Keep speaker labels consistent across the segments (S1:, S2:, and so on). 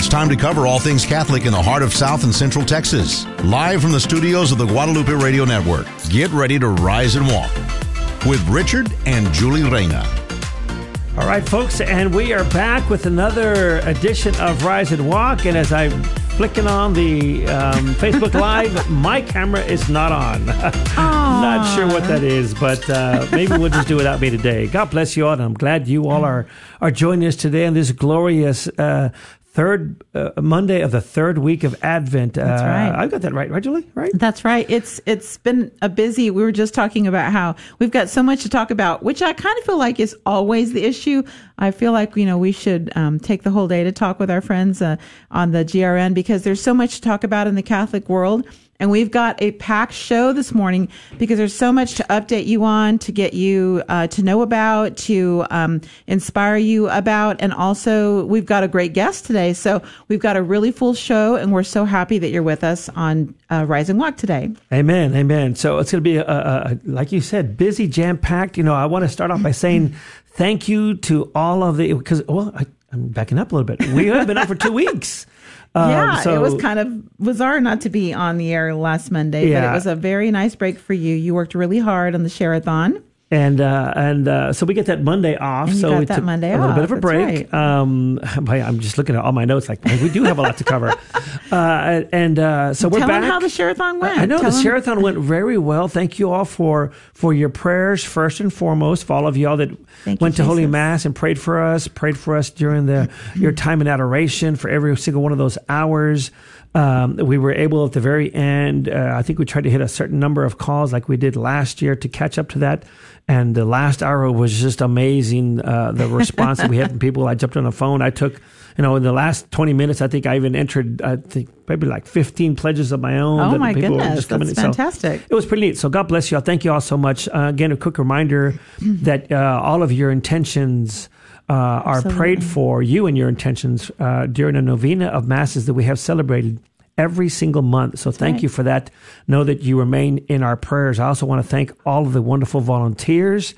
S1: It's time to cover all things Catholic in the heart of South and Central Texas. Live from the studios of the Guadalupe Radio Network, get ready to rise and walk with Richard and Julie Reyna.
S2: All right, folks, and we are back with another edition of Rise and Walk. And as I'm flicking on the um, Facebook Live, my camera is not on. not sure what that is, but uh, maybe we'll just do it without me today. God bless you all, and I'm glad you all are are joining us today on this glorious uh, third uh, Monday of the third week of Advent.
S3: That's right.
S2: I got that right, right, Julie? Right?
S3: That's right. It's it's been a busy. We were just talking about how we've got so much to talk about, which I kind of feel like is always the issue. I feel like you know we should um, take the whole day to talk with our friends uh, on the GRN because there's so much to talk about in the Catholic world. And we've got a packed show this morning because there's so much to update you on, to get you uh, to know about, to um, inspire you about. And also, we've got a great guest today. So we've got a really full show, and we're so happy that you're with us on uh, Rise and Walk today.
S2: Amen. Amen. So it's going to be, a, a, a, like you said, busy, jam packed. You know, I want to start off by saying thank you to all of the, because, well, I, I'm backing up a little bit. We have been out for two weeks.
S3: Um, yeah, so, it was kind of bizarre not to be on the air last Monday, yeah. but it was a very nice break for you. You worked really hard on the Share-a-thon
S2: and uh, and uh, so we get that Monday off. so we took
S3: Monday
S2: a little
S3: off.
S2: bit of a break.
S3: Right.
S2: Um, I'm just looking at all my notes. Like we do have a lot to cover. uh, and uh, so
S3: we're
S2: Tell
S3: back. how the Share-a-thon went.
S2: I know
S3: Tell
S2: the Share-a-thon went very well. Thank you all for for your prayers first and foremost. For all of y'all that
S3: Thank
S2: went
S3: you,
S2: to Holy Mass and prayed for us, prayed for us during the your time in adoration for every single one of those hours. Um, we were able at the very end. Uh, I think we tried to hit a certain number of calls like we did last year to catch up to that. And the last hour was just amazing. Uh, the response that we had from people. I jumped on the phone. I took, you know, in the last 20 minutes, I think I even entered, I think maybe like 15 pledges of my own.
S3: Oh my
S2: people
S3: goodness,
S2: just
S3: that's
S2: in. So
S3: fantastic.
S2: it was pretty neat. So God bless you all. Thank you all so much. Uh, again, a quick reminder that uh, all of your intentions uh, are
S3: Absolutely.
S2: prayed for, you and your intentions, uh, during a novena of masses that we have celebrated every single month. So thank
S3: right.
S2: you for that. Know that you remain in our prayers. I also want to thank all of the wonderful volunteers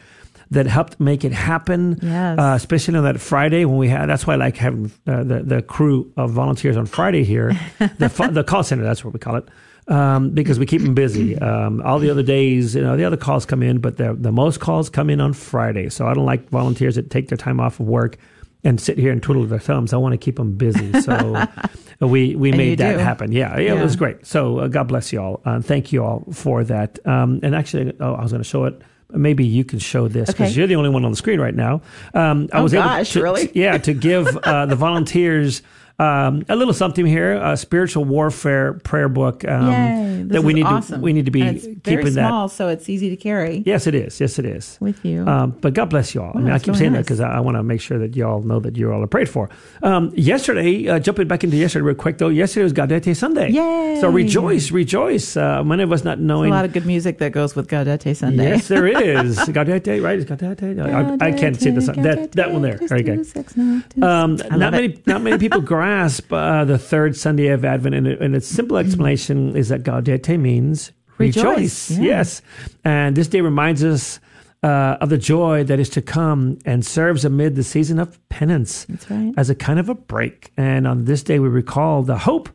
S2: that helped make it happen.
S3: Yes.
S2: Uh, especially on that Friday when we had. That's why I like having uh, the the crew of volunteers on Friday here, the fu- the call center. That's what we call it. Um, because we keep them busy. Um, all the other days, you know, the other calls come in, but the the most calls come in on Friday. So I don't like volunteers that take their time off of work and sit here and twiddle their thumbs. I want to keep them busy. So we we made that
S3: do.
S2: happen. Yeah, yeah, it was great. So uh, God bless you all. Uh, thank you all for that. Um, and actually, oh, I was going to show it. Maybe you can show this because
S3: Okay.
S2: you're the only one on the screen right now. Um, I
S3: Oh,
S2: was
S3: gosh,
S2: able to,
S3: really?
S2: yeah, to give uh, the volunteers um, a little something here, a spiritual warfare prayer book um,
S3: Yay,
S2: that we need
S3: awesome.
S2: to we need to be
S3: it's
S2: keeping
S3: very
S2: that.
S3: small, so it's easy to carry
S2: Yes, it is. Yes, it is.
S3: with you.
S2: Um, but God bless you all. I mean, I keep saying that because I, I want to make sure that you all know that you all are prayed for. Um, yesterday, uh, jumping back into yesterday real quick though, yesterday was Gaudete Sunday.
S3: Yay.
S2: So rejoice, rejoice. Uh, many of us not
S3: There's a lot of good music that goes with Gaudete Sunday.
S2: Yes, there is. Gaudete, right? Is Gaudete? I, I can't see the song. That, that one there. Very good. Um, not many, not many people grasp uh, the third Sunday of Advent, and, and its simple explanation is that Gaudete means rejoice.
S3: Rejoice, yeah.
S2: Yes, and this day reminds us uh, of the joy that is to come, and serves amid the season of penance
S3: That's right.
S2: as a kind of a break. And on this day, we recall the hope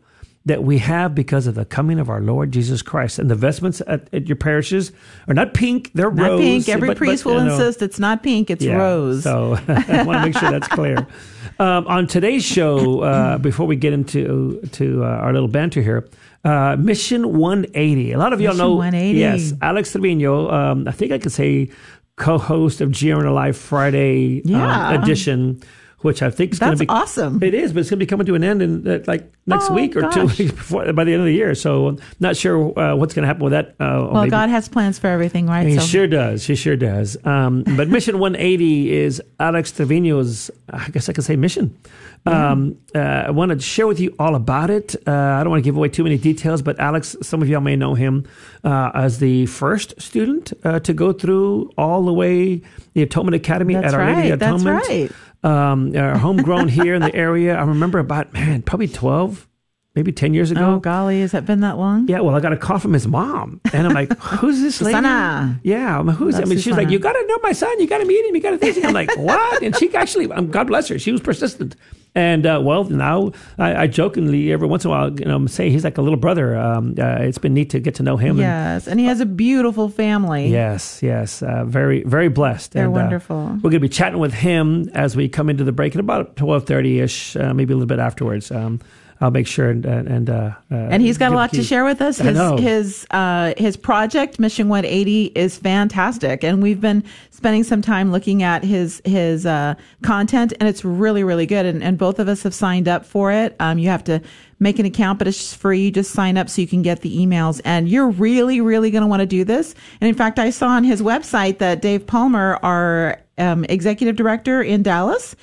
S2: that we have because of the coming of our Lord Jesus Christ. And the vestments at, at your parishes are not pink; they're
S3: Not
S2: rose.
S3: pink. Every
S2: but- but,
S3: priest will
S2: you know,
S3: insist it's not pink, it's
S2: yeah,
S3: rose.
S2: So I want to make sure that's clear. Um, on today's show, uh, before we get into to uh, our little banter here, uh, Mission 180. A lot of y'all
S3: Mission
S2: know.
S3: 180.
S2: Yes, Alex Trevino. Um, I think I could say co-host of GRN Live Friday um,
S3: Yeah.
S2: edition, which I think is going to be
S3: awesome.
S2: It is, but it's going to be coming to an end in uh, like next
S3: Oh,
S2: week or two weeks before by the end of the year. So I'm not sure uh, what's going to happen with that. Uh,
S3: well, God has plans for everything, right?
S2: he
S3: so
S2: sure does. He sure does. Um, but Mission 180 is Alex Trevino's, I guess I could say, mission. Um, uh, I want to share with you all about it. Uh, I don't want to give away too many details, but Alex, some of y'all may know him uh, as the first student uh, to go through all the way the Atonement Academy
S3: That's
S2: at Our Lady
S3: right,
S2: of
S3: that's right.
S2: Um, uh, homegrown here in the area. I remember about, man, probably 12, maybe 10 years ago.
S3: Oh, golly, has that been that long?
S2: Yeah, well, I got a call from his mom, and I'm like, "Who's this lady?"
S3: Susanna.
S2: Yeah, I'm who's? I
S3: That's
S2: mean, she's like, "You got to know my son. You got to meet him. You got to think." I'm like, "What?" And she actually, um, God bless her, she was persistent. And uh, well, now I, I jokingly every once in a while, you know, say he's like a little brother. Um, uh, it's been neat to get to know him. and-
S3: Yes, and he has a beautiful family.
S2: Yes, yes, uh, very, very blessed.
S3: They're
S2: and, uh,
S3: wonderful.
S2: we're going to be chatting with him as we come into the break at about twelve thirty ish, uh, maybe a little bit afterwards. Um, I'll make sure and and uh, uh,
S3: and he's got a lot to share with us.
S2: I
S3: His
S2: know.
S3: his uh, his project Mission 180 is fantastic, and we've been spending some time looking at his his uh, content, and it's really really good. And, and both of us have signed up for it. Um, you have to make an account, but it's free. You just sign up so you can get the emails, and you're really really going to want to do this. And in fact, I saw on his website that Dave Palmer, our um, executive director in Dallas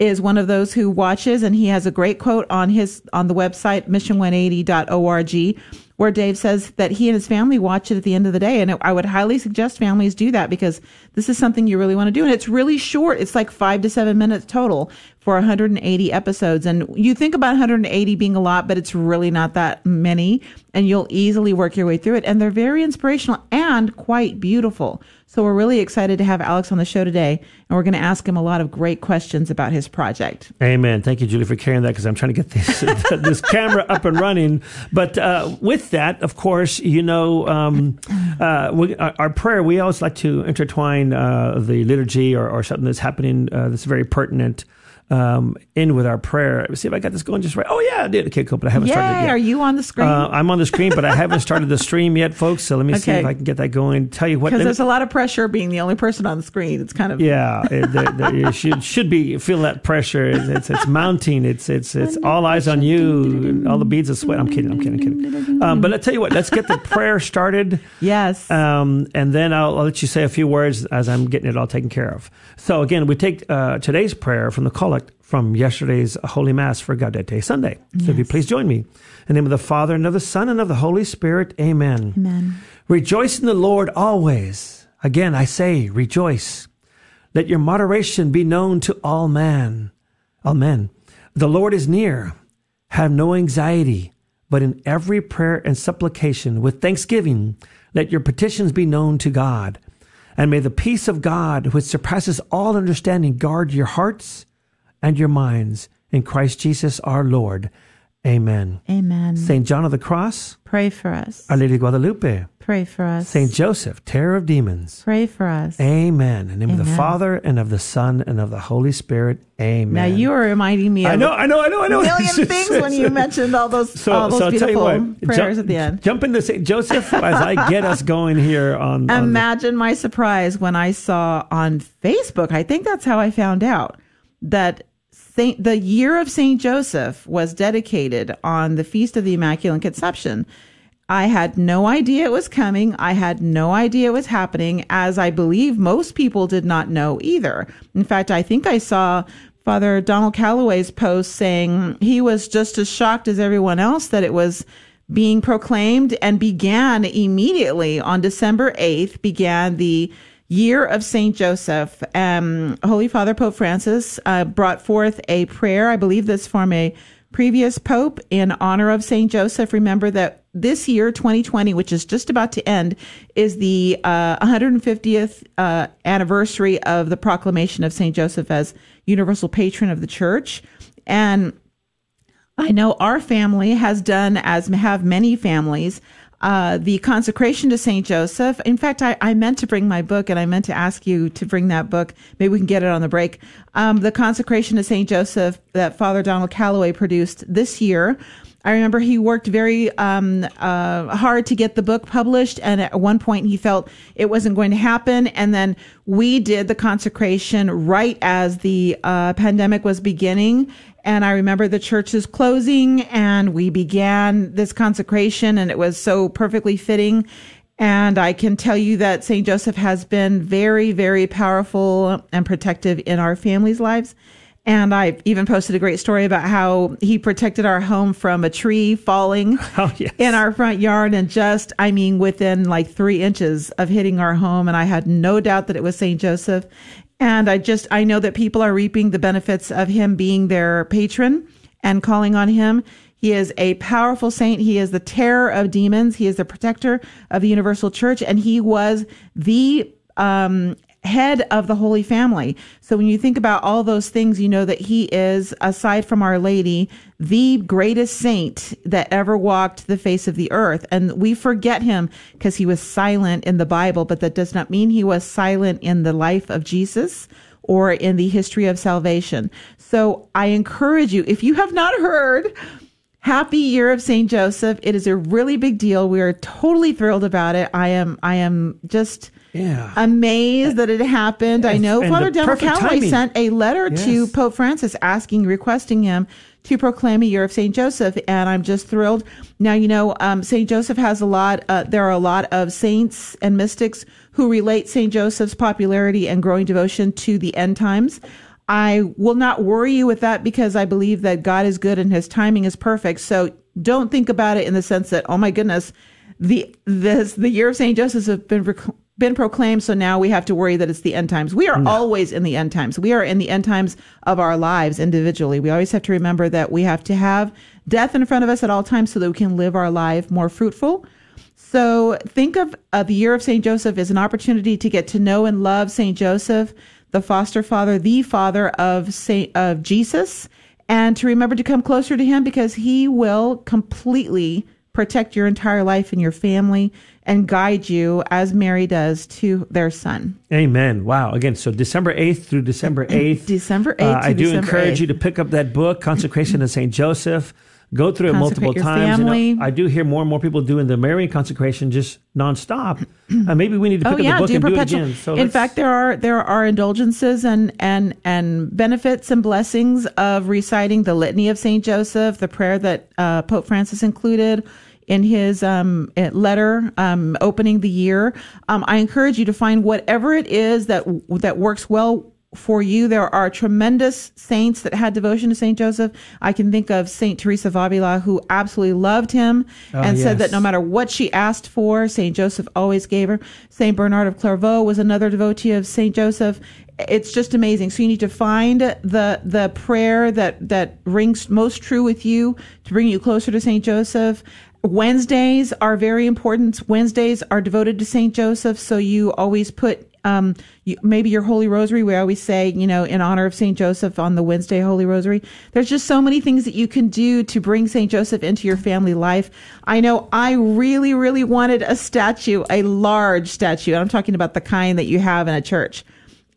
S3: is one of those who watches and he has a great quote on his on the website mission180.org where Dave says that he and his family watch it at the end of the day. And I would highly suggest families do that because this is something you really want to do. And it's really short. It's like 5 to 7 minutes total for 180 episodes and you think about 180 being a lot but it's really not that many and you'll easily work your way through it and they're very inspirational and quite beautiful so we're really excited to have Alex on the show today, and we're going to ask him a lot of great questions about his project.
S2: Amen. Thank you, Julie, for carrying that because I'm trying to get this this camera up and running. But uh, with that, of course, you know, um, uh, we, our, prayer. We always like to intertwine uh, the liturgy or, or something that's happening uh, that's very pertinent. Um, in with our prayer. See if I got this going just right. Oh yeah, I did. Okay, cool. But I haven't
S3: Yay!
S2: started yet.
S3: Are you on the screen?
S2: Uh, I'm on the screen, but I haven't started the stream yet, folks. So let me see if I can get that going. Tell you what,
S3: Because
S2: let me-
S3: there's a lot of pressure being the only person on the screen. It's kind of
S2: yeah, it, the, the, you should should be feel that pressure. It's, it's it's mounting. It's it's it's all eyes on you. All the beads of sweat. I'm kidding. I'm kidding. I'm kidding. Um, but let's tell you what. Let's get the prayer started.
S3: yes.
S2: Um, and then I'll, I'll let you say a few words as I'm getting it all taken care of. So again, we take uh, today's prayer from the collect from yesterday's Holy Mass for Gaudete Sunday. So if you please join me. In the name of the Father and of the Son and of the Holy Spirit. Amen.
S3: Amen.
S2: Rejoice in the Lord always. Again, I say, rejoice. Let your moderation be known to all man. All men. The Lord is near. Have no anxiety, but in every prayer and supplication with thanksgiving, let your petitions be known to God. And may the peace of God, which surpasses all understanding, guard your hearts and your minds in Christ Jesus our Lord. Amen.
S3: Amen.
S2: St. John of the Cross,
S3: Pray for us.
S2: Our Lady of Guadalupe,
S3: Pray for us.
S2: St. Joseph, terror of demons.
S3: Pray for us.
S2: Amen. In the name of the Father and of the Son and of the Holy Spirit. Amen.
S3: Now you are reminding me of
S2: I know, I know, I know, I know.
S3: a million things when you mentioned all those
S2: So,
S3: all those
S2: so I'll tell you
S3: beautiful
S2: what,
S3: prayers
S2: jump,
S3: at the end.
S2: Jump into St. Joseph as I get us going here on. on the-
S3: Imagine my surprise when I saw on Facebook. I think that's how I found out that Saint the year of Saint Joseph was dedicated on the feast of the Immaculate Conception. I had no idea it was coming. I had no idea it was happening, as I believe most people did not know either. In fact, I think I saw Father Donald Calloway's post saying he was just as shocked as everyone else that it was being proclaimed and began immediately on December 8th, began the year of Saint Joseph. Um, Holy Father Pope Francis uh, brought forth a prayer, I believe this from a previous pope in honor of Saint Joseph. Remember that this year, 2020, which is just about to end, is the uh, 150th uh, anniversary of the proclamation of Saint Joseph as universal patron of the church. And I know our family has done, as have many families, uh, the consecration to Saint Joseph. In fact, I, I meant to bring my book, and I meant to ask you to bring that book. Maybe we can get it on the break. Um, the consecration to Saint Joseph that Father Donald Calloway produced this year. I remember he worked very um, uh, hard to get the book published, and at one point he felt it wasn't going to happen. And then we did the consecration right as the uh, pandemic was beginning. And I remember the churches closing, and we began this consecration, and it was so perfectly fitting. And I can tell you that St. Joseph has been very, very powerful and protective in our family's lives. And I even posted a great story about how he protected our home from a tree falling
S2: Oh, yes.
S3: in our front yard and just, I mean, within like three inches of hitting our home. And I had no doubt that it was St. Joseph. And I just, I know that people are reaping the benefits of him being their patron and calling on him. He is a powerful saint. He is the terror of demons. He is the protector of the universal church, and he was the um, head of the Holy Family. So when you think about all those things, you know that he is, aside from Our Lady, the greatest saint that ever walked the face of the earth. And we forget him because he was silent in the Bible, but that does not mean he was silent in the life of Jesus or in the history of salvation. So I encourage you, if you have not heard, Happy Year of St. Joseph. It is a really big deal. We are totally thrilled about it. I am I am just
S2: Yeah.
S3: amazed that it happened. I know Father
S2: the Donald
S3: Calloway
S2: timing.
S3: sent a letter to Pope Francis asking, requesting him to proclaim a year of St. Joseph. And I'm just thrilled. Now, you know, um, St. Joseph has a lot, uh, there are a lot of saints and mystics who relate St. Joseph's popularity and growing devotion to the end times. I will not worry you with that because I believe that God is good and his timing is perfect. So don't think about it in the sense that, oh my goodness, the this the year of Saint Joseph has been rec- been proclaimed, so now we have to worry that it's the end times. We are always in the end times. We are in the end times of our lives individually. We always have to remember that we have to have death in front of us at all times so that we can live our life more fruitful. So think of uh, the year of Saint Joseph as an opportunity to get to know and love Saint Joseph, the foster father, the father of Saint of Jesus, and to remember to come closer to him because he will completely protect your entire life and your family and guide you as Mary does to their son.
S2: Amen. Wow. Again, so December 8th through December 8th.
S3: December 8th
S2: Uh, I do
S3: December
S2: encourage
S3: 8th.
S2: you to pick up that book, Consecration of St. Joseph. Go through it multiple times. You know. I do hear more and more people doing the Marian consecration just nonstop. Uh, maybe we need to pick
S3: Oh
S2: up
S3: yeah,
S2: the book
S3: do
S2: and do it again. So
S3: in fact, there are there are indulgences and and and benefits and blessings of reciting the litany of Saint Joseph, the prayer that uh, Pope Francis included in his um, eh, letter um, opening the year. Um, I encourage you to find whatever it is that that works well for you. There are tremendous saints that had devotion to Saint Joseph. I can think of Saint Teresa of Avila, who absolutely loved him ah, and said that no matter what she asked for, Saint Joseph always gave her. Saint Bernard of Clairvaux was another devotee of Saint Joseph. It's just amazing. So you need to find the the prayer that that rings most true with you to bring you closer to Saint Joseph. Wednesdays are very important. Wednesdays are devoted to Saint Joseph, so you always put um, you, maybe your Holy Rosary. We always say, you know, in honor of Saint Joseph on the Wednesday Holy Rosary. There's just so many things that you can do to bring Saint Joseph into your family life. I know I really, really wanted a statue, a large statue. I'm talking about the kind that you have in a church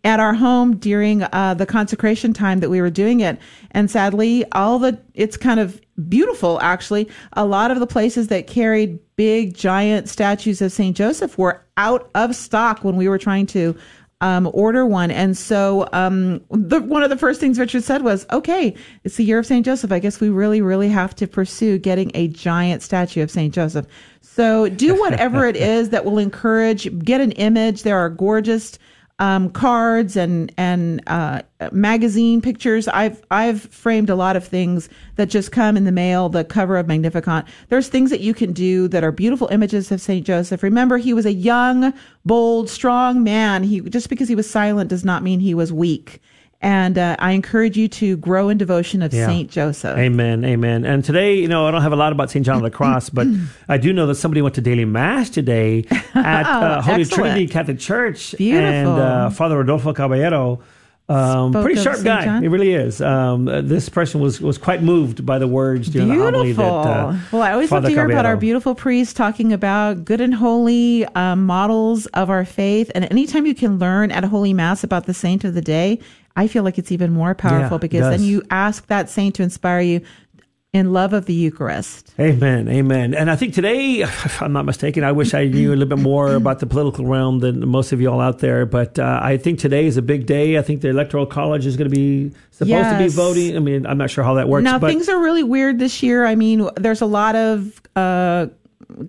S3: at our home during uh, the consecration time that we were doing it. And sadly, all the, it's kind of beautiful actually. A lot of the places that carried big, giant statues of St. Joseph were out of stock when we were trying to um, order one. And so um, the, one of the first things Richard said was, okay, it's the year of St. Joseph. I guess we really, really have to pursue getting a giant statue of St. Joseph. So do whatever it is that will encourage, get an image. There are gorgeous um, cards and and uh, magazine pictures. I've I've framed a lot of things that just come in the mail. The cover of Magnificat. There's things that you can do that are beautiful images of Saint Joseph. Remember, he was a young, bold, strong man. He just because he was silent does not mean he was weak. And uh, I encourage you to grow in devotion of
S2: Yeah.
S3: Saint Joseph.
S2: Amen, amen. And today, you know, I don't have a lot about St. John of the Cross, but I do know that somebody went to daily mass today at uh, Holy
S3: Excellent.
S2: Trinity Catholic Church.
S3: Beautiful.
S2: And uh, Father Rodolfo Caballero, um, pretty sharp
S3: St.
S2: guy.
S3: John?
S2: He really is. Um, uh, this person was was quite moved by the words during the homily
S3: Beautiful.
S2: that. Uh,
S3: well, I always
S2: Father
S3: love to hear about our beautiful priests talking about good and holy um, models of our faith. And anytime you can learn at a holy mass about the saint of the day, I feel like it's even more powerful
S2: it
S3: because then you ask that saint to inspire you in love of the Eucharist.
S2: Amen, amen. And I think today, if I'm not mistaken, I wish I knew a little bit more about the political realm than most of you all out there. But uh, I think today is a big day. I think the Electoral College is going to be supposed to be voting. I mean, I'm not sure how that works.
S3: now
S2: but
S3: things are really weird this year. I mean, there's a lot of uh,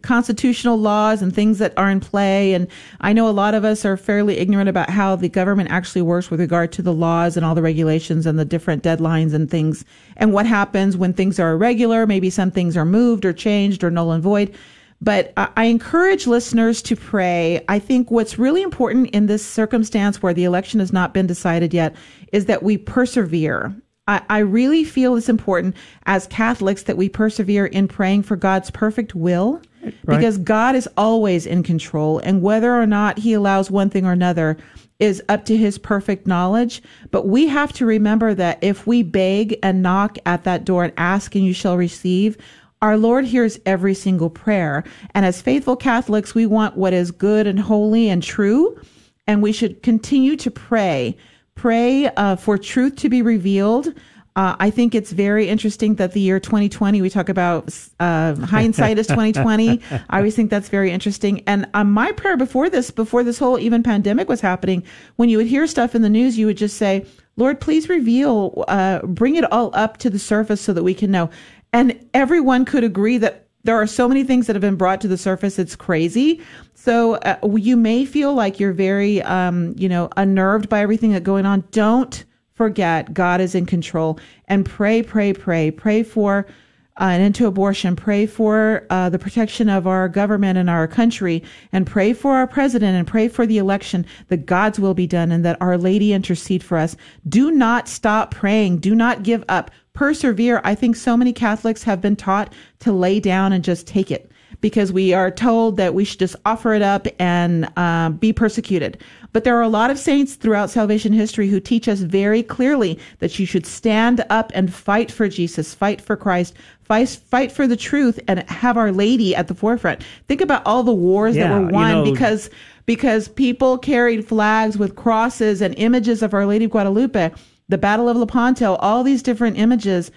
S3: constitutional laws and things that are in play, and I know a lot of us are fairly ignorant about how the government actually works with regard to the laws and all the regulations and the different deadlines and things, and what happens when things are irregular. Maybe some things are moved or changed or null and void. But I I encourage listeners to pray. I think what's really important in this circumstance where the election has not been decided yet is that we persevere I, I really feel it's important as Catholics that we persevere in praying for God's perfect will
S2: Right.
S3: because God is always in control. And whether or not he allows one thing or another is up to his perfect knowledge. But we have to remember that if we beg and knock at that door and ask and you shall receive, our Lord hears every single prayer. And as faithful Catholics, we want what is good and holy and true. And we should continue to pray. Pray uh, for truth to be revealed. Uh, I think it's very interesting that the year 2020, we talk about uh, hindsight is 2020. I always think that's very interesting. And um, my prayer before this, before this whole even pandemic was happening, when you would hear stuff in the news, you would just say, Lord, please reveal, uh, bring it all up to the surface so that we can know. And everyone could agree that there are so many things that have been brought to the surface. It's crazy. So uh, you may feel like you're very, um, you know, unnerved by everything that's going on. Don't forget God is in control and pray, pray, pray, pray for uh, an end to abortion, pray for uh, the protection of our government and our country, and pray for our president and pray for the election that God's will be done and that Our Lady intercede for us. Do not stop praying. Do not give up. Persevere. I think so many Catholics have been taught to lay down and just take it because we are told that we should just offer it up and uh, be persecuted. But there are a lot of saints throughout salvation history who teach us very clearly that you should stand up and fight for Jesus, fight for Christ, fight, fight for the truth, and have Our Lady at the forefront. Think about all the wars
S2: Yeah,
S3: that were
S2: you
S3: won
S2: know-
S3: because because people carried flags with crosses and images of Our Lady of Guadalupe. The Battle of Lepanto, all these different images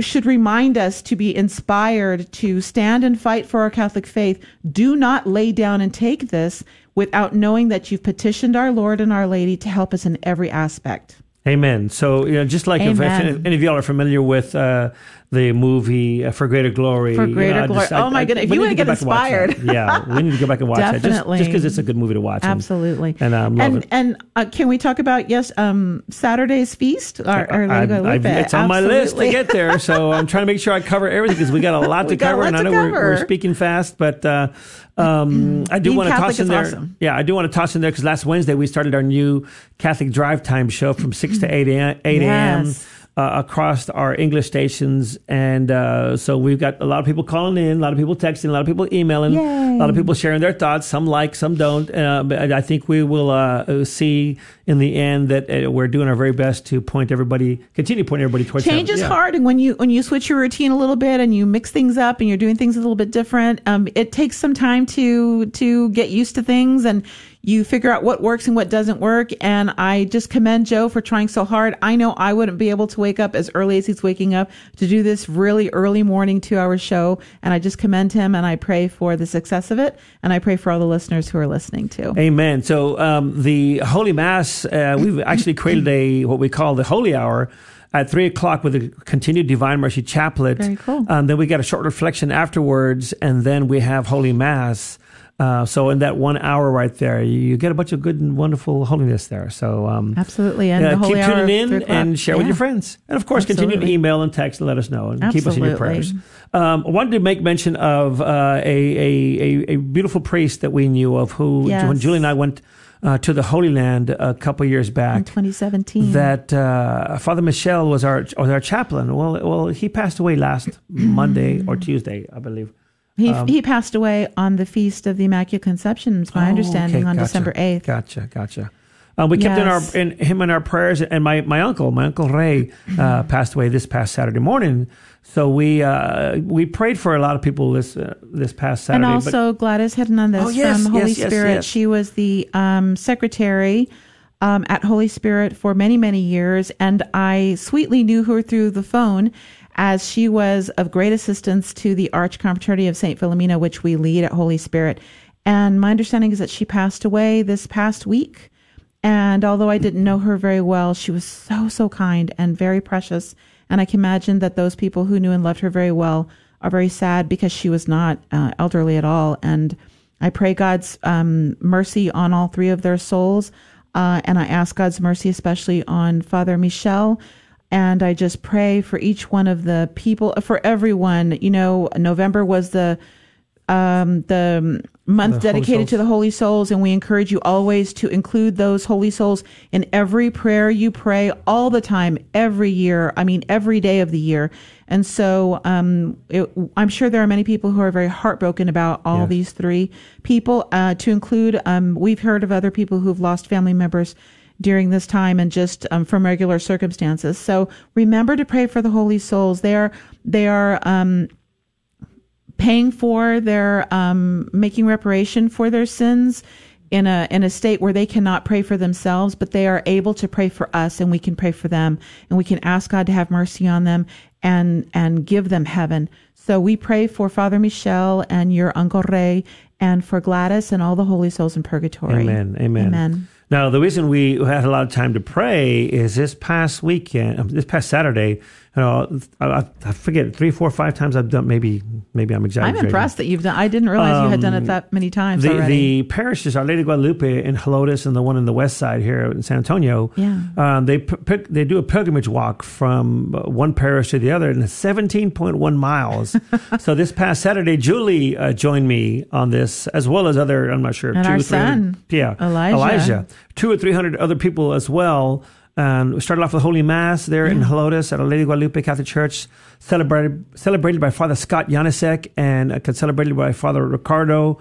S3: should remind us to be inspired to stand and fight for our Catholic faith. Do not lay down and take this without knowing that you've petitioned our Lord and Our Lady to help us in every aspect.
S2: Amen. So, you know, just like if, if any of y'all are familiar with uh, the movie uh, For Greater Glory.
S3: For
S2: you
S3: Greater
S2: I
S3: Glory. Oh, my goodness. If you get
S2: and watch that.
S3: inspired.
S2: yeah, we need to go back and watch that.
S3: Definitely.
S2: Just because it's a good movie to watch.
S3: Absolutely.
S2: And, um, love
S3: and,
S2: it.
S3: and uh, can we talk about yes, um, Saturday's feast? Our, our
S2: I- I- it's on my list to get there, so I'm trying to make sure I cover everything because we got a lot to cover, and I
S3: to
S2: know we're, we're speaking fast, but uh, um, I do
S3: Being
S2: want to
S3: Catholic
S2: toss in there.
S3: awesome.
S2: Yeah, I do want to toss in there because last Wednesday we started our new Catholic Drive Time show from six to eight a.m. Eight a.m.
S3: Yes.
S2: Uh, across our English stations, and uh, so we've got a lot of people calling in, a lot of people texting, a lot of people emailing,
S3: Yay.
S2: a lot of people sharing their thoughts. Some like, some don't. Uh, but I think we will uh, see in the end that uh, we're doing our very best to point everybody, continue to point everybody towards
S3: Change
S2: heaven.
S3: is
S2: Yeah.
S3: hard, and when you when you switch your routine a little bit and you mix things up and you're doing things a little bit different, um, it takes some time to to get used to things and you figure out what works and what doesn't work. And I just commend Joe for trying so hard. I know I wouldn't be able to wake up as early as he's waking up to do this really early morning two hour show, and I just commend him and I pray for the success of it, and I pray for all the listeners who are listening too.
S2: Amen. So um, the Holy Mass, uh, we've actually created a what we call the Holy Hour at three o'clock with a continued Divine Mercy Chaplet.
S3: Very cool.
S2: Um, then we got a short reflection afterwards, and then we have Holy Mass. Uh, so in that one hour right there, you, get a bunch of good and wonderful holiness there. So um,
S3: Absolutely, and
S2: uh,
S3: the Holy
S2: keep tuning in and share with your friends, and of course continue to email and text and let us know and keep us in your prayers. Um, I wanted to make mention of uh, a, a, a, a beautiful priest that we knew of who,
S3: Yes.
S2: when Julie and I went uh, to the Holy Land a couple years
S3: in
S2: back,
S3: 2017.
S2: that uh, Father Michel was our was our chaplain. Well, well, he passed away last Monday or Tuesday, I believe.
S3: He
S2: Um,
S3: he passed away on the feast of the Immaculate Conception, is my
S2: Oh,
S3: understanding,
S2: okay,
S3: on
S2: gotcha,
S3: December eighth.
S2: Gotcha, gotcha. Uh, we kept
S3: Yes.
S2: in our in him in our prayers, and my, my uncle, my uncle Ray, uh, passed away this past Saturday morning. So we uh, we prayed for a lot of people this uh, this past Saturday.
S3: And
S2: but-
S3: also Gladys Hernandez
S2: Oh, yes,
S3: from Holy
S2: yes,
S3: Spirit. She was the um, secretary um, at Holy Spirit for many, many years. And I sweetly knew her through the phone as she was of great assistance to the Arch Confraternity of St. Philomena, which we lead at Holy Spirit. And my understanding is that she passed away this past week. And although I didn't know her very well, she was so, so kind and very precious. And I can imagine that those people who knew and loved her very well are very sad because she was not uh, elderly at all. And I pray God's um, mercy on all three of their souls. Uh, and I ask God's mercy especially on Father Michel. And I just pray for each one of the people, for everyone. You know, November was the um, the month
S2: The
S3: dedicated to the holy souls and we encourage you always to include those holy souls in every prayer you pray all the time every year i mean every day of the year and so um, it, i'm sure there are many people who are very heartbroken about all
S2: Yes.
S3: these three people uh, to include um, we've heard of other people who've lost family members during this time and just um, from regular circumstances so remember to pray for the holy souls they are they are um, paying for their um, making reparation for their sins in a in a state where they cannot pray for themselves, but they are able to pray for us, and we can pray for them, and we can ask God to have mercy on them and and give them heaven. So we pray for Father Michel and your Uncle Ray, and for Gladys and all the holy souls in purgatory.
S2: Amen. Amen.
S3: Amen.
S2: Now, the reason we had a lot of time to pray is this past weekend, this past Saturday. You know, I, I forget three, four, five times I've done. Maybe, maybe I'm exaggerating.
S3: I'm impressed that you've done. I didn't realize you had done it
S2: Um,
S3: that many times
S2: The,
S3: already.
S2: the parishes, Our Lady of Guadalupe in Helotes and the one in the west side here in San Antonio,
S3: Yeah.
S2: um, they pick, they do a pilgrimage walk from uh, one parish to the other, and it's 17.1 miles. so this past Saturday, Julie uh, joined me on this, as well as other, I'm not sure,
S3: And
S2: two
S3: our
S2: or
S3: son,
S2: yeah,
S3: Elijah.
S2: Elijah, two or three hundred other people as well. And we started off with Holy Mass there in Helotes at Our Lady Guadalupe Catholic Church, celebrated celebrated by Father Scott Janysek and uh, celebrated by Father Ricardo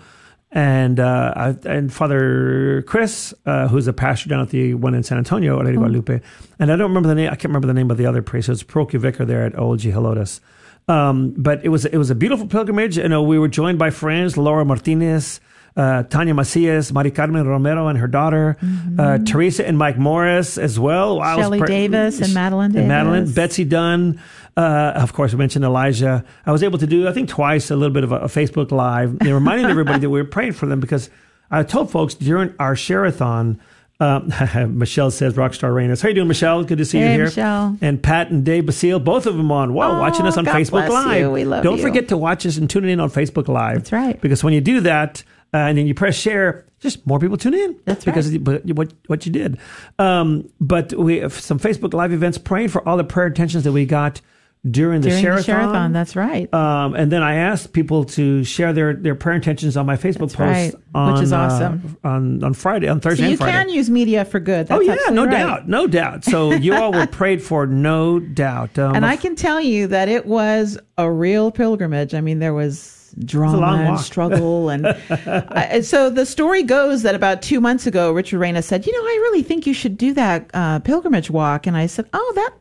S2: and uh, and Father Chris, uh, who's a pastor down at the one in San Antonio, at Lady of Guadalupe. And I don't remember the name. I can't remember the name of the other priest. It was parochial vicar there at OLG Helotes. Um, but it was it was a beautiful pilgrimage. You know, we were joined by friends Laura Martinez, uh, Tanya Macias, Mari Carmen Romero and her daughter, uh, Teresa and Mike Morris as well.
S3: Shelley
S2: pre-
S3: Davis and Madeline
S2: and Madeline, Betsy Dunn. Uh, of course, I mentioned Elijah. I was able to do, I think, twice a little bit of a, a Facebook Live, and reminding everybody that we were praying for them because I told folks during our share-a-thon. Um, Michelle says, "Rockstar Reynos." How you doing, Michelle? Good to see you
S3: Hey,
S2: here.
S3: Michelle.
S2: And Pat and Dave Basile, both of them on. Wow,
S3: Oh,
S2: watching us on
S3: God
S2: Facebook Live.
S3: you. We love
S2: Don't
S3: you.
S2: forget to watch us and tune in on Facebook Live.
S3: That's right.
S2: Because when you do that, uh, and then you press share, just more people tune in.
S3: That's
S2: because
S3: right.
S2: of what what what you did. Um, but we have some Facebook Live events praying for all the prayer intentions that we got during the
S3: During
S2: share
S3: the share-a-thon, that's right.
S2: Um, and then I asked people to share their, their prayer intentions on my Facebook
S3: That's
S2: post
S3: right,
S2: on
S3: which is
S2: uh,
S3: awesome.
S2: on on Friday on Thursday
S3: so you can use media for good. That's
S2: oh yeah, no
S3: right.
S2: doubt, no doubt. So you all were prayed for, no doubt. Um,
S3: And I can tell you that it was a real pilgrimage. I mean, there was drama and struggle, and I, so the story goes that about two months ago, Richard Reyna said, "You know, I really think you should do that uh, pilgrimage walk." And I said, "Oh, that."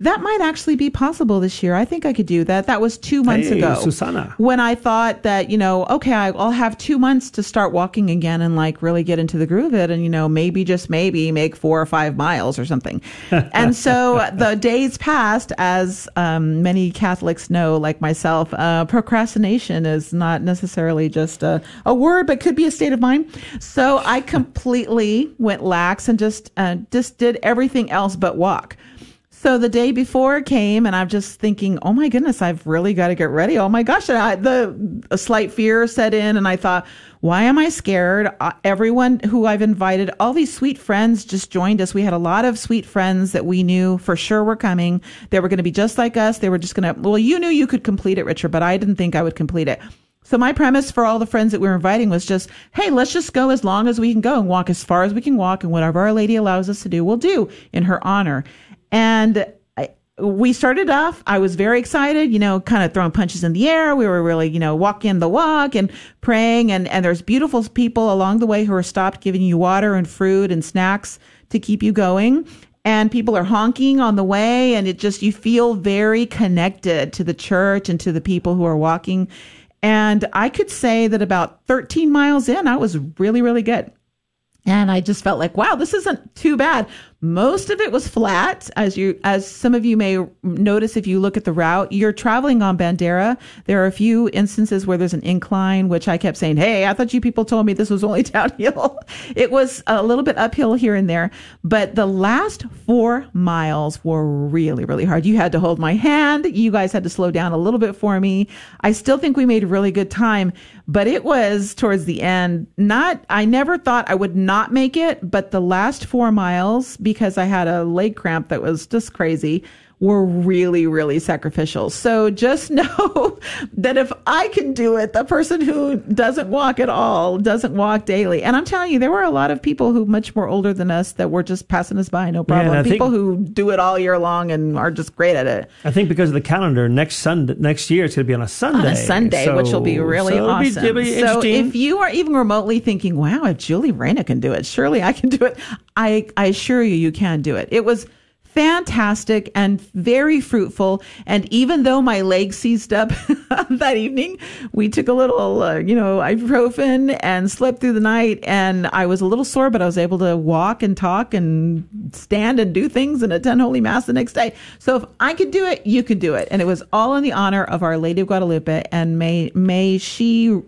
S3: That might actually be possible this year. I think I could do that. That was two months
S2: Hey,
S3: ago.
S2: Susanna.
S3: When I thought that, you know, okay, I'll have two months to start walking again and like really get into the groove of it and, you know, maybe just maybe make four or five miles or something. and so the days passed, as um, many Catholics know, like myself, uh, procrastination is not necessarily just a, a word, but could be a state of mind. So I completely went lax and just, uh, just did everything else but walk. So the day before came, and I'm just thinking, oh my goodness, I've really got to get ready. Oh my gosh, and I, the a slight fear set in, and I thought, why am I scared? Uh, everyone who I've invited, all these sweet friends, just joined us. We had a lot of sweet friends that we knew for sure were coming. They were going to be just like us. They were just going to. Well, you knew you could complete it, Richard, but I didn't think I would complete it. So my premise for all the friends that we were inviting was just, hey, let's just go as long as we can go and walk as far as we can walk, and whatever Our Lady allows us to do, we'll do in her honor. And I, we started off, I was very excited, you know, kind of throwing punches in the air. We were really, you know, walking the walk and praying. And, and there's beautiful people along the way who are stopped giving you water and fruit and snacks to keep you going. And people are honking on the way. And it just, you feel very connected to the church and to the people who are walking. And I could say that about 13 miles in, I was really, really good. And I just felt like, wow, this isn't too bad. Most of it was flat, as you, as some of you may notice if you look at the route. You're traveling on Bandera. There are a few instances where there's an incline, which I kept saying, "Hey, I thought you people told me this was only downhill." it was a little bit uphill here and there, but the last four miles were really, really hard. You had to hold my hand. You guys had to slow down a little bit for me. I still think we made really good time, but it was towards the end. Not, I never thought I would not make it, but the last four miles, because I had a leg cramp that was just crazy, were really, really sacrificial. So just know that if I can do it, the person who doesn't walk at all, doesn't walk daily. And I'm telling you, there were a lot of people who much more older than us that were just passing us by, no problem.
S2: Yeah,
S3: people
S2: think,
S3: who do it all year long and are just great at it.
S2: I think because of the calendar, next Sunday, next year it's going to be on a Sunday.
S3: On a Sunday, so, which will be really
S2: so
S3: awesome.
S2: It'll be, it'll
S3: be so if you are even remotely thinking, wow, if Julie Reyna can do it, surely I can do it. I, I assure you, you can do it. It was fantastic and very fruitful. And even though my leg seized up that evening, we took a little, uh, you know, ibuprofen and slept through the night. And I was a little sore, but I was able to walk and talk and stand and do things and attend Holy Mass the next day. So if I could do it, you could do it. And it was all in the honor of Our Lady of Guadalupe. And may, may she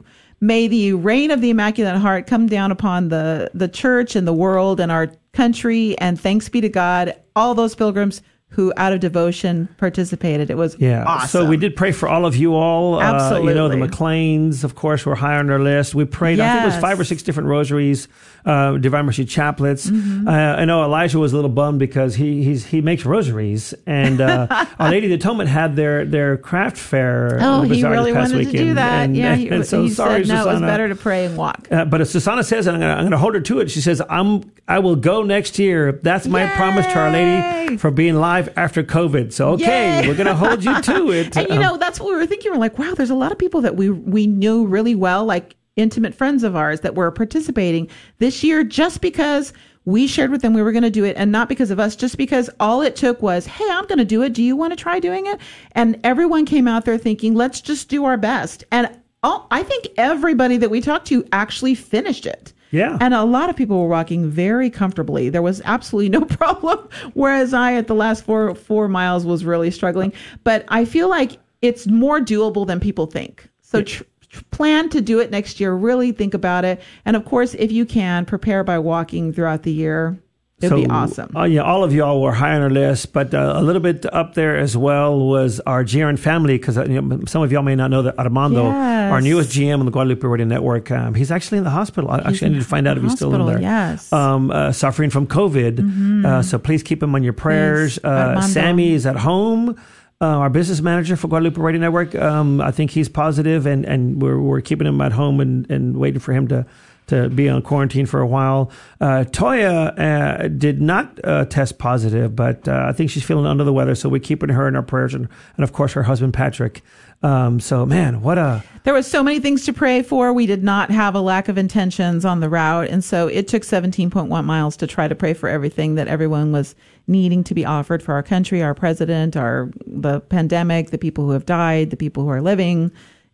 S3: may the reign of the Immaculate Heart come down upon the, the church and the world and our country. And thanks be to God, all those pilgrims who out of devotion participated. It was
S2: yeah.
S3: awesome.
S2: So we did pray for all of you all.
S3: Absolutely.
S2: Uh, you know, the McLeans, of course, were high on our list. We prayed,
S3: yes.
S2: I think it was five or six different rosaries, uh, Divine Mercy chaplets. Mm-hmm. Uh, I know Elijah was a little bummed because he he's, he makes rosaries. And uh, Our Lady of the Atonement had their, their craft fair.
S3: Oh, he really
S2: wanted
S3: weekend. to do that.
S2: And,
S3: yeah, he,
S2: and so
S3: he
S2: sorry,
S3: said, no,
S2: Susanna.
S3: it was better to pray and walk.
S2: Uh, but as Susanna says, and I'm going to hold her to it, she says, I'm, I will go next year. That's my
S3: Yay!
S2: promise to Our Lady for being live after COVID. So okay,
S3: Yay!
S2: we're going to hold you to it.
S3: and you
S2: Um,
S3: know, that's what we were thinking. We're like, wow, there's a lot of people that we we knew really well, like intimate friends of ours that were participating this year just because we shared with them we were going to do it and not because of us just because all it took was hey i'm going to do it do you want to try doing it and everyone came out there thinking let's just do our best and all, i think everybody that we talked to actually finished it
S2: Yeah.
S3: and a lot of people were walking very comfortably. There was absolutely no problem. Whereas I, at the last four four miles, was really struggling. But I feel like it's more doable than people think. So tr- tr- plan to do it next year. Really think about it. And of course, if you can, prepare by walking throughout the year. It'd be awesome.
S2: Uh, yeah, all of y'all were high on our list, but uh, a little bit up there as well was our GRN family because uh, you know, some of y'all may not know that Armando,
S3: Yes.
S2: our newest GM on the Guadalupe Radio Network, um, he's actually in the hospital. I, actually, I need to find out if he's still in there.
S3: yes. Mm-hmm.
S2: Um, uh, suffering from COVID. Uh, so please keep him on your prayers. Uh, Sammy is at home. Uh, our business manager for Guadalupe Radio Network, um, I think he's positive, and, and we're, we're keeping him at home and, and waiting for him to, to be on quarantine for a while. Uh, Toya uh, did not uh, test positive, but uh, I think she's feeling under the weather, so we're keeping her in our prayers, and, and of course her husband Patrick. Um, so man, what a
S3: There was so many things to pray for. We did not have a lack of intentions on the route. And so it took 17.1 miles to try to pray for everything that everyone was needing to be offered for our country, our president, our, the pandemic, the people who have died, the people who are living,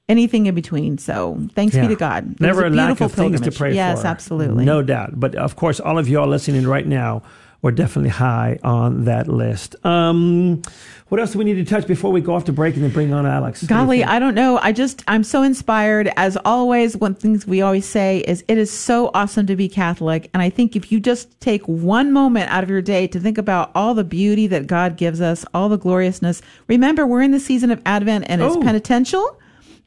S3: anything in between. So thanks
S2: Yeah.
S3: be to God.
S2: Never a lack
S3: beautiful
S2: of things to pray
S3: yes,
S2: for.
S3: Yes, absolutely.
S2: No doubt. But of course, all of you all listening right now were definitely high on that list. Um, what else do we need to touch before we go off to break and then bring on Alex?
S3: Golly. I don't know. I just, I'm so inspired. As always, one things we always say is it is so awesome to be Catholic. And I think if you just take one moment out of your day to think about all the beauty that God gives us, all the gloriousness. Remember, we're in the season of Advent and it's
S2: Oh.
S3: penitential,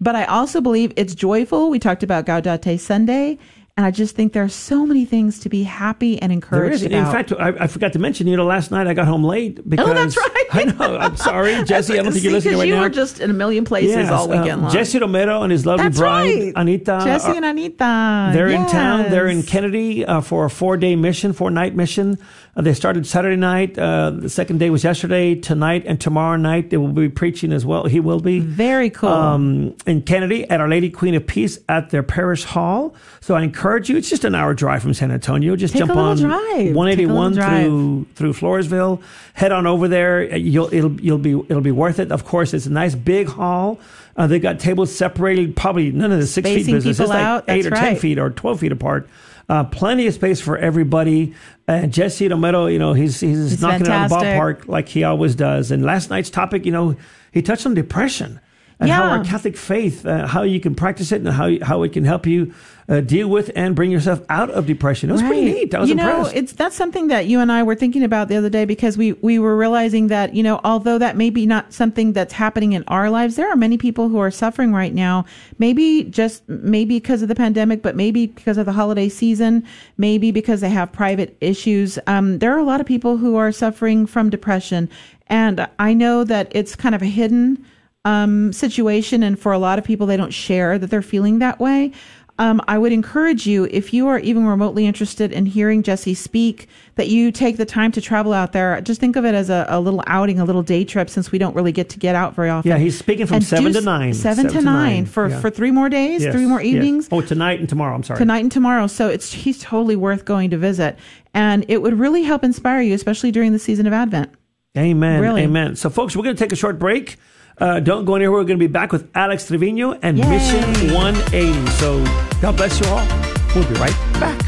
S3: but I also believe it's joyful. We talked about Gaudete Sunday. And I just think there are so many things to be happy and
S2: There
S3: encouraged.
S2: In fact, I, I forgot to mention, you know, last night I got home late because.
S3: Oh, that's right.
S2: I know. I'm sorry, Jesse. I don't think you're listening right
S3: you
S2: now.
S3: were just in a million places
S2: Yes,
S3: all
S2: uh,
S3: weekend long.
S2: Jesse Romero and his lovely
S3: That's
S2: bride,
S3: right.
S2: Anita.
S3: Jesse
S2: are-
S3: and Anita.
S2: They're in town. They're in Kenedy uh, for a four day mission, four night mission. Uh, they started Saturday night. Uh, the second day was yesterday. Tonight and tomorrow night they will be preaching as well. He will be.
S3: Very cool.
S2: Um, in Kenedy at Our Lady Queen of Peace at their parish hall. So I encourage you. It's just an hour drive from San Antonio. Just
S3: Take
S2: jump on
S3: drive.
S2: 181
S3: Take a little
S2: through through Floresville. Head on over there. You'll it'll you'll be it'll be worth it. Of course, it's a nice big hall. Uh, they got tables separated. Probably none of the six feet business. It's like
S3: out.
S2: eight
S3: That's
S2: or ten feet or twelve feet apart. Uh, plenty of space for everybody. And Jesse Romero, you know, he's he's,
S3: He's
S2: knocking it out of the ballpark like he always does. And last night's topic, you know, he touched on depression. And how
S3: Yeah.
S2: our Catholic faith, uh, how you can practice it, and how how it can help you uh, deal with and bring yourself out of depression. It was pretty neat. I was
S3: you know,
S2: impressed.
S3: it's that's something that you and I were thinking about the other day because we we were realizing that you know, although that may be not something that's happening in our lives, there are many people who are suffering right now. Maybe just maybe because of the pandemic, but maybe because of the holiday season, maybe because they have private issues. Um, there are a lot of people who are suffering from depression, and I know that it's kind of a hidden um, situation, and for a lot of people, they don't share that they're feeling that way. Um, I would encourage you, if you are even remotely interested in hearing Jesse speak, that you take the time to travel out there. Just think of it as a, a little outing, a little day trip, since we don't really get to get out very often.
S2: Yeah, he's speaking from
S3: And
S2: seven to nine.
S3: Seven, to nine, for,
S2: yeah.
S3: for three more days,
S2: Yes,
S3: three more
S2: yes.
S3: evenings
S2: Oh, tonight and tomorrow. I'm sorry.
S3: tonight and tomorrow. So it's he's totally worth going to visit, and it would really help inspire you, especially during the season of Advent.
S2: Amen.
S3: Really.
S2: Amen. So, folks, we're going to take a short break. Uh, don't go anywhere. We're going to be back with Alex Trevino and
S3: Yay.
S2: Mission 180. So, God bless you all. We'll be right back.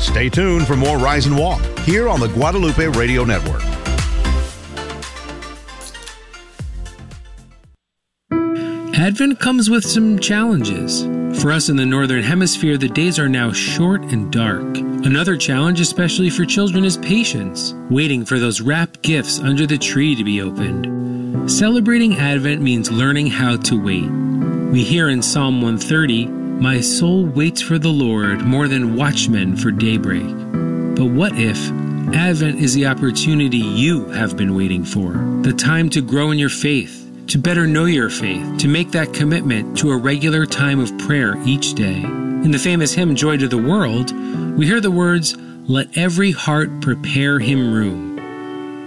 S1: Stay tuned for more Rise and Walk here on the Guadalupe Radio Network.
S4: Advent comes with some challenges. For us in the Northern Hemisphere, the days are now short and dark. Another challenge, especially for children, is patience, waiting for those wrapped gifts under the tree to be opened. Celebrating Advent means learning how to wait. We hear in Psalm 130, My soul waits for the Lord more than watchmen for daybreak. But what if Advent is the opportunity you have been waiting for? The time to grow in your faith, to better know your faith, to make that commitment to a regular time of prayer each day. In the famous hymn Joy to the World, we hear the words, Let every heart prepare him room.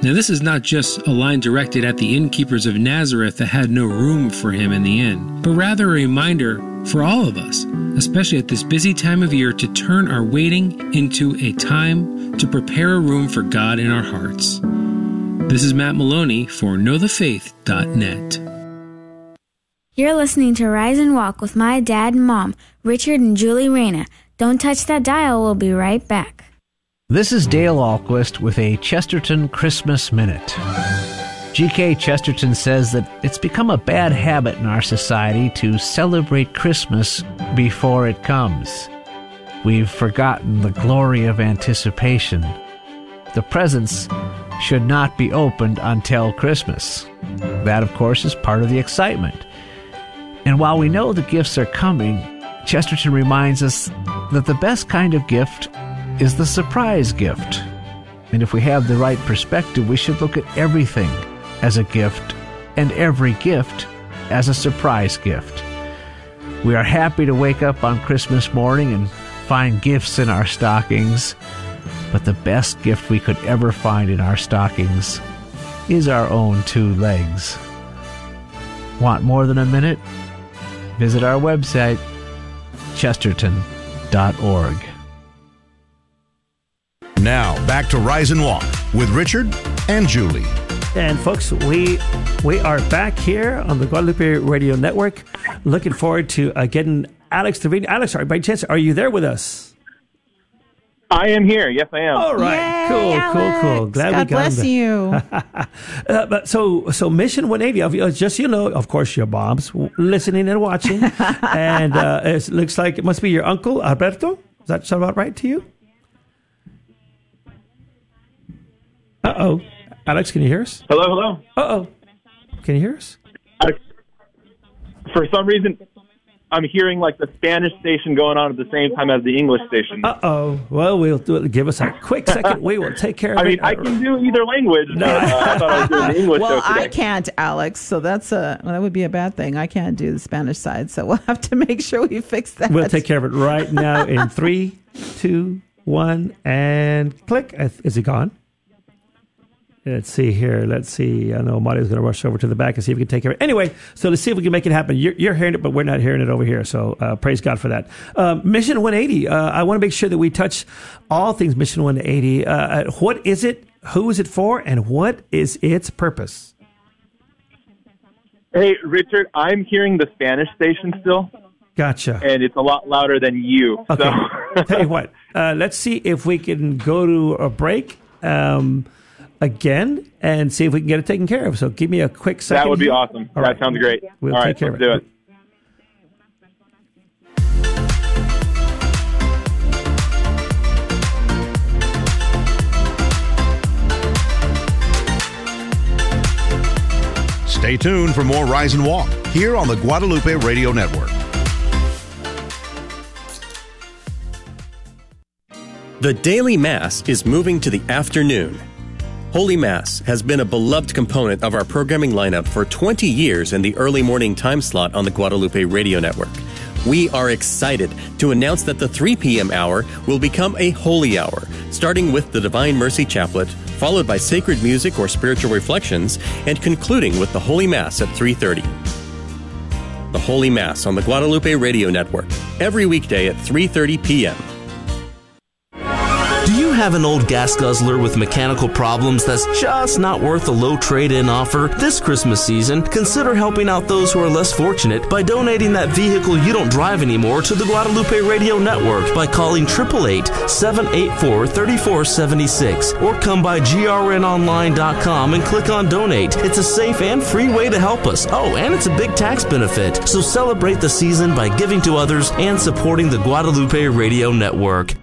S4: Now, this is not just a line directed at the innkeepers of Nazareth that had no room for him in the inn, but rather a reminder for all of us, especially at this busy time of year, to turn our waiting into a time to prepare a room for God in our hearts. This is Matt Maloney for KnowTheFaith.net.
S5: You're listening to Rise and Walk with my dad and mom, Richard and Julie Reyna. Don't touch that dial, we'll be right back.
S6: This is Dale Ahlquist with a Chesterton Christmas Minute. G.K. Chesterton says that it's become a bad habit in our society to celebrate Christmas before it comes. We've forgotten the glory of anticipation. The presents should not be opened until Christmas. That, of course, is part of the excitement. And while we know the gifts are coming, Chesterton reminds us that the best kind of gift is the surprise gift. And if we have the right perspective, we should look at everything as a gift and every gift as a surprise gift. We are happy to wake up on Christmas morning and find gifts in our stockings, but the best gift we could ever find in our stockings is our own two legs. Want more than a minute? Visit our website, chesterton.org.
S1: Now, back to Rise and Walk with Richard and Julie.
S2: And folks, we we are back here on the Guadalupe Radio Network. Looking forward to uh, getting Alex Trevino. Alex, sorry, by chance, are you there with us?
S7: I am here. Yes, I am.
S2: All right,
S3: Yay,
S2: cool, cool, cool. Glad
S3: God
S2: we got
S3: bless
S2: him.
S3: you.
S2: Uh, but so so Mission 180. of- uh, Just so you know, of course, your mom's listening and watching, and uh, it looks like it must be your uncle Alberto. Does that sound about right to you? Uh oh, Alex, can you hear us?
S7: Hello, hello.
S2: Uh oh, can you hear us?
S7: I, for some reason, I'm hearing like the Spanish station going on at the same time as the English station.
S2: Uh oh. Well, we'll do it. Give us a quick second. We will take care of it.
S7: I
S2: it.
S7: mean, I can do either language.
S2: No.
S7: but, uh, I thought I was doing the English
S3: well. I can't, Alex. So that's a well, that would be a bad thing. I can't do the Spanish side, so we'll have to make sure we fix that.
S2: We'll take care of it right now in three, two, one, and click. Is it gone? Let's see here. Let's see. I know Mario's going to rush over to the back and see if we can take care of it. Anyway, so let's see if we can make it happen. You're, you're hearing it, but we're not hearing it over here. So uh, praise God for that. Um, Mission 180. Uh, I want to make sure that we touch all things Mission 180. Uh, uh, what is it? Who is it for? And what is its purpose?
S7: Hey, Richard, I'm hearing the Spanish station still,
S2: Gotcha.
S7: and it's a lot louder than you.
S2: Okay.
S7: So,
S2: Tell you what, uh, let's see if we can go to a break. Um, again and see if we can get it taken care of. So give me a quick second.
S7: That would be
S2: here.
S7: awesome.
S2: All
S7: that
S2: right.
S7: sounds great.
S2: We'll
S7: All
S2: take
S7: right,
S2: care
S7: let's
S2: of
S7: do
S2: it.
S7: it.
S1: Stay tuned for more Rise and Walk here on the Guadalupe Radio Network.
S8: The daily Mass is moving to the afternoon. Holy Mass has been a beloved component of our programming lineup for 20 years in the early morning time slot on the Guadalupe Radio Network. We are excited to announce that the 3 p.m. hour will become a holy hour, starting with the Divine Mercy Chaplet, followed by sacred music or spiritual reflections, and concluding with the Holy Mass at 3:30. The Holy Mass on the Guadalupe Radio Network, every weekday at 3:30 p.m.
S9: Have an old gas guzzler with mechanical problems that's just not worth a low trade in offer? This Christmas season, consider helping out those who are less fortunate by donating that vehicle you don't drive anymore to the Guadalupe Radio Network by calling 888 784 3476 or come by grnonline.com and click on donate. It's a safe and free way to help us. Oh, and it's a big tax benefit. So celebrate the season by giving to others and supporting the Guadalupe Radio Network.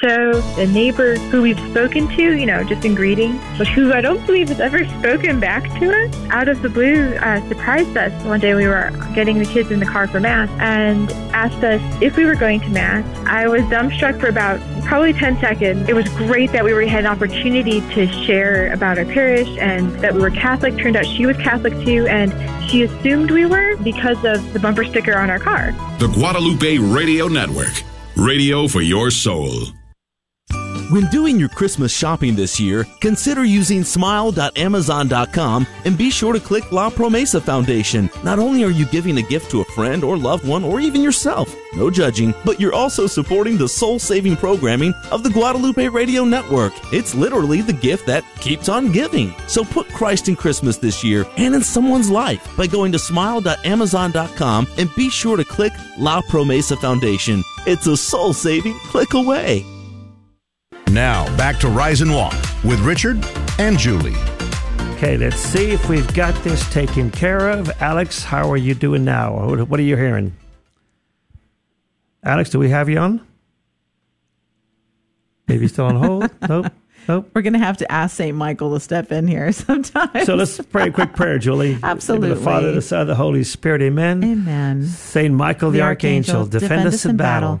S10: So the neighbor who we've spoken to, you know, just in greeting, but who I don't believe has ever spoken back to us, out of the blue, uh, surprised us. One day we were getting the kids in the car for mass and asked us if we were going to mass. I was dumbstruck for about probably 10 seconds. It was great that we were, had an opportunity to share about our parish and that we were Catholic. Turned out she was Catholic too, and she assumed we were because of the bumper sticker on our car.
S11: The Guadalupe Radio Network. Radio for your soul.
S9: When doing your Christmas shopping this year, consider using smile.amazon.com and be sure to click La Promesa Foundation. Not only are you giving a gift to a friend or loved one or even yourself, no judging, but you're also supporting the soul saving programming of the Guadalupe Radio Network. It's literally the gift that keeps on giving. So put Christ in Christmas this year and in someone's life by going to smile.amazon.com and be sure to click La Promesa Foundation. It's a soul saving click away.
S1: Now, back to Rise and Walk with Richard and Julie.
S2: Okay, let's see if we've got this taken care of. Alex, how are you doing now? What what are you hearing? Alex, do we have you on? Maybe still on hold? nope. Nope.
S3: We're going to have to ask St. Michael to step in here sometime.
S2: So let's pray a quick prayer, Julie.
S3: Absolutely.
S2: In the the Father, the Son, the Holy Spirit. Amen.
S3: Amen.
S2: Saint Michael the, Archangel, defend us in battle.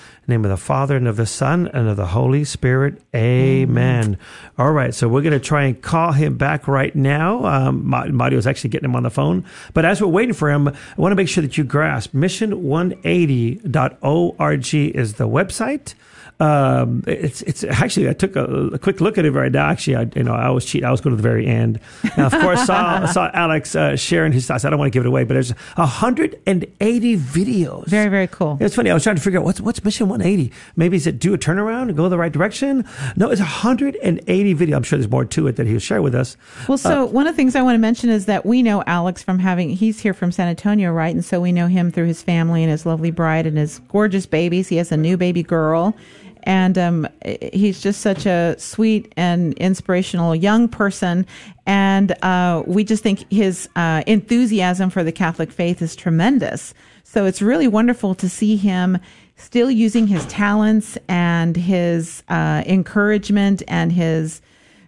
S2: In the name of the Father and of the Son and of the Holy Spirit. Amen. All right, so we're going to try and call him back right now. Um, Ma- Mario's actually getting him on the phone. But as we're waiting for him, I want to make sure that you grasp mission180.org is the website. Um, it's it's actually I took a, a quick look at it right now. Actually, I you know I always cheat. I always go to the very end. And of course, saw saw Alex uh, sharing his thoughts. I don't want to give it away, but there's 180 videos.
S3: Very, very cool.
S2: It's funny. I was trying to figure out what's what's Mission 180. Maybe is it do a turnaround and go the right direction? No, it's 180 video. I'm sure there's more to it that he'll share with us.
S3: Well, so one of the things I want to mention is that we know Alex from having, he's here from San Antonio, right? And so we know him through his family and his lovely bride and his gorgeous babies. He has a new baby girl. And um, he's just such a sweet and inspirational young person. And uh, we just think his uh, enthusiasm for the Catholic faith is tremendous. So it's really wonderful to see him still using his talents and his uh, encouragement and his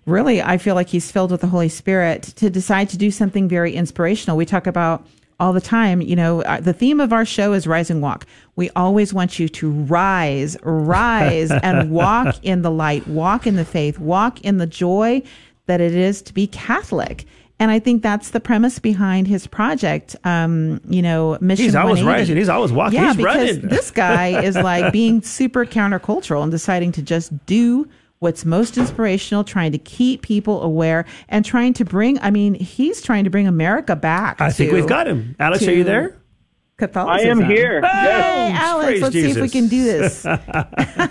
S3: really, I feel like he's filled with the Holy Spirit to decide to do something very inspirational. We talk about all the time, you know, uh, the theme of our show is Rise and Walk. We always want you to rise, rise, and walk in the light, walk in the faith, walk in the joy that it is to be Catholic. And I think that's the premise behind his project. Um, you know, Mission.
S2: He's always
S3: 180.
S2: rising. He's always walking.
S3: Yeah,
S2: He's
S3: because
S2: running.
S3: this guy is like being super countercultural and deciding to just do what's most inspirational, trying to keep people aware and trying to bring. I mean, he's trying to bring America back.
S2: I think we've got him. Alex,
S3: to-
S2: are you there?
S3: Catholicism.
S7: I am here.
S3: Hey,
S7: Yes.
S3: Alex,
S2: Praise
S3: let's see if we can do this.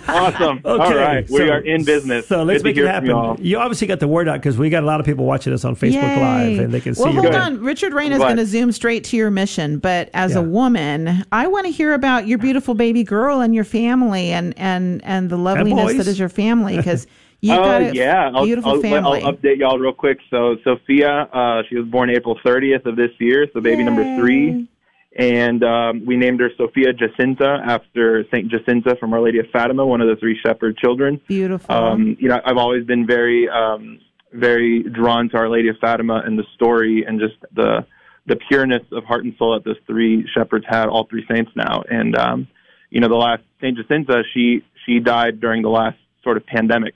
S7: Awesome. All right. we
S2: so-
S7: are in business.
S2: So let's
S7: Good to
S2: make it
S7: hear y'all.
S2: happen. You obviously got the word out because we got a lot of people watching us on Facebook
S3: Yay.
S2: Live, and they can see
S3: well,
S2: you.
S3: hold on. Richard Reyna is going to zoom straight to your mission, but as
S2: Yeah.
S3: a woman, I want to hear about your beautiful baby girl and your family and and and the loveliness
S2: boys.
S3: that is your family because you
S7: Uh,
S3: got a
S7: yeah, I'll,
S3: beautiful
S7: I'll,
S3: family.
S7: I'll update y'all real quick. So Sophia, uh, she was born April 30th of this year, so baby number three, and um, we named her Sophia Jacinta after Saint Jacinta from Our Lady of Fatima, one of the three shepherd children.
S3: beautiful.
S7: Um, you know, I've always been very, um, very drawn to Our Lady of Fatima and the story and just the the pureness of heart and soul that those three shepherds had, all three saints now. And um, you know, the last Saint Jacinta, she she died during the last sort of pandemic.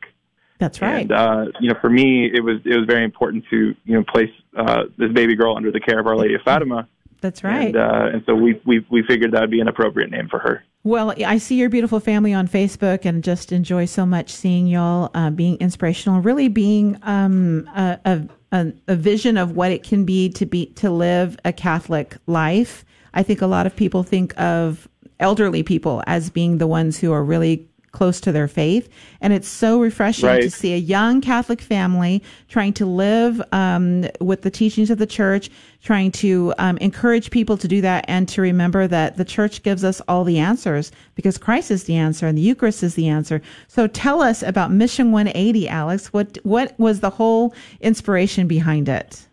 S3: That's right.
S7: And uh, you know, for me, it was it was very important to you know place uh, this baby girl under the care of Our Lady of Fatima.
S3: That's right.
S7: And, uh, and so we we we figured that would be an appropriate name for her.
S3: Well, I see your beautiful family on Facebook and just enjoy so much seeing y'all uh, being inspirational, really being um, a, a, a, a vision of what it can be to be to live a Catholic life. I think a lot of people think of elderly people as being the ones who are really close to their faith, and it's so refreshing
S7: Right.
S3: to see a young Catholic family trying to live um, with the teachings of the church, trying to um, encourage people to do that, and to remember that the church gives us all the answers because Christ is the answer and the Eucharist is the answer. So tell us about Mission 180, Alex. What what was the whole inspiration behind it?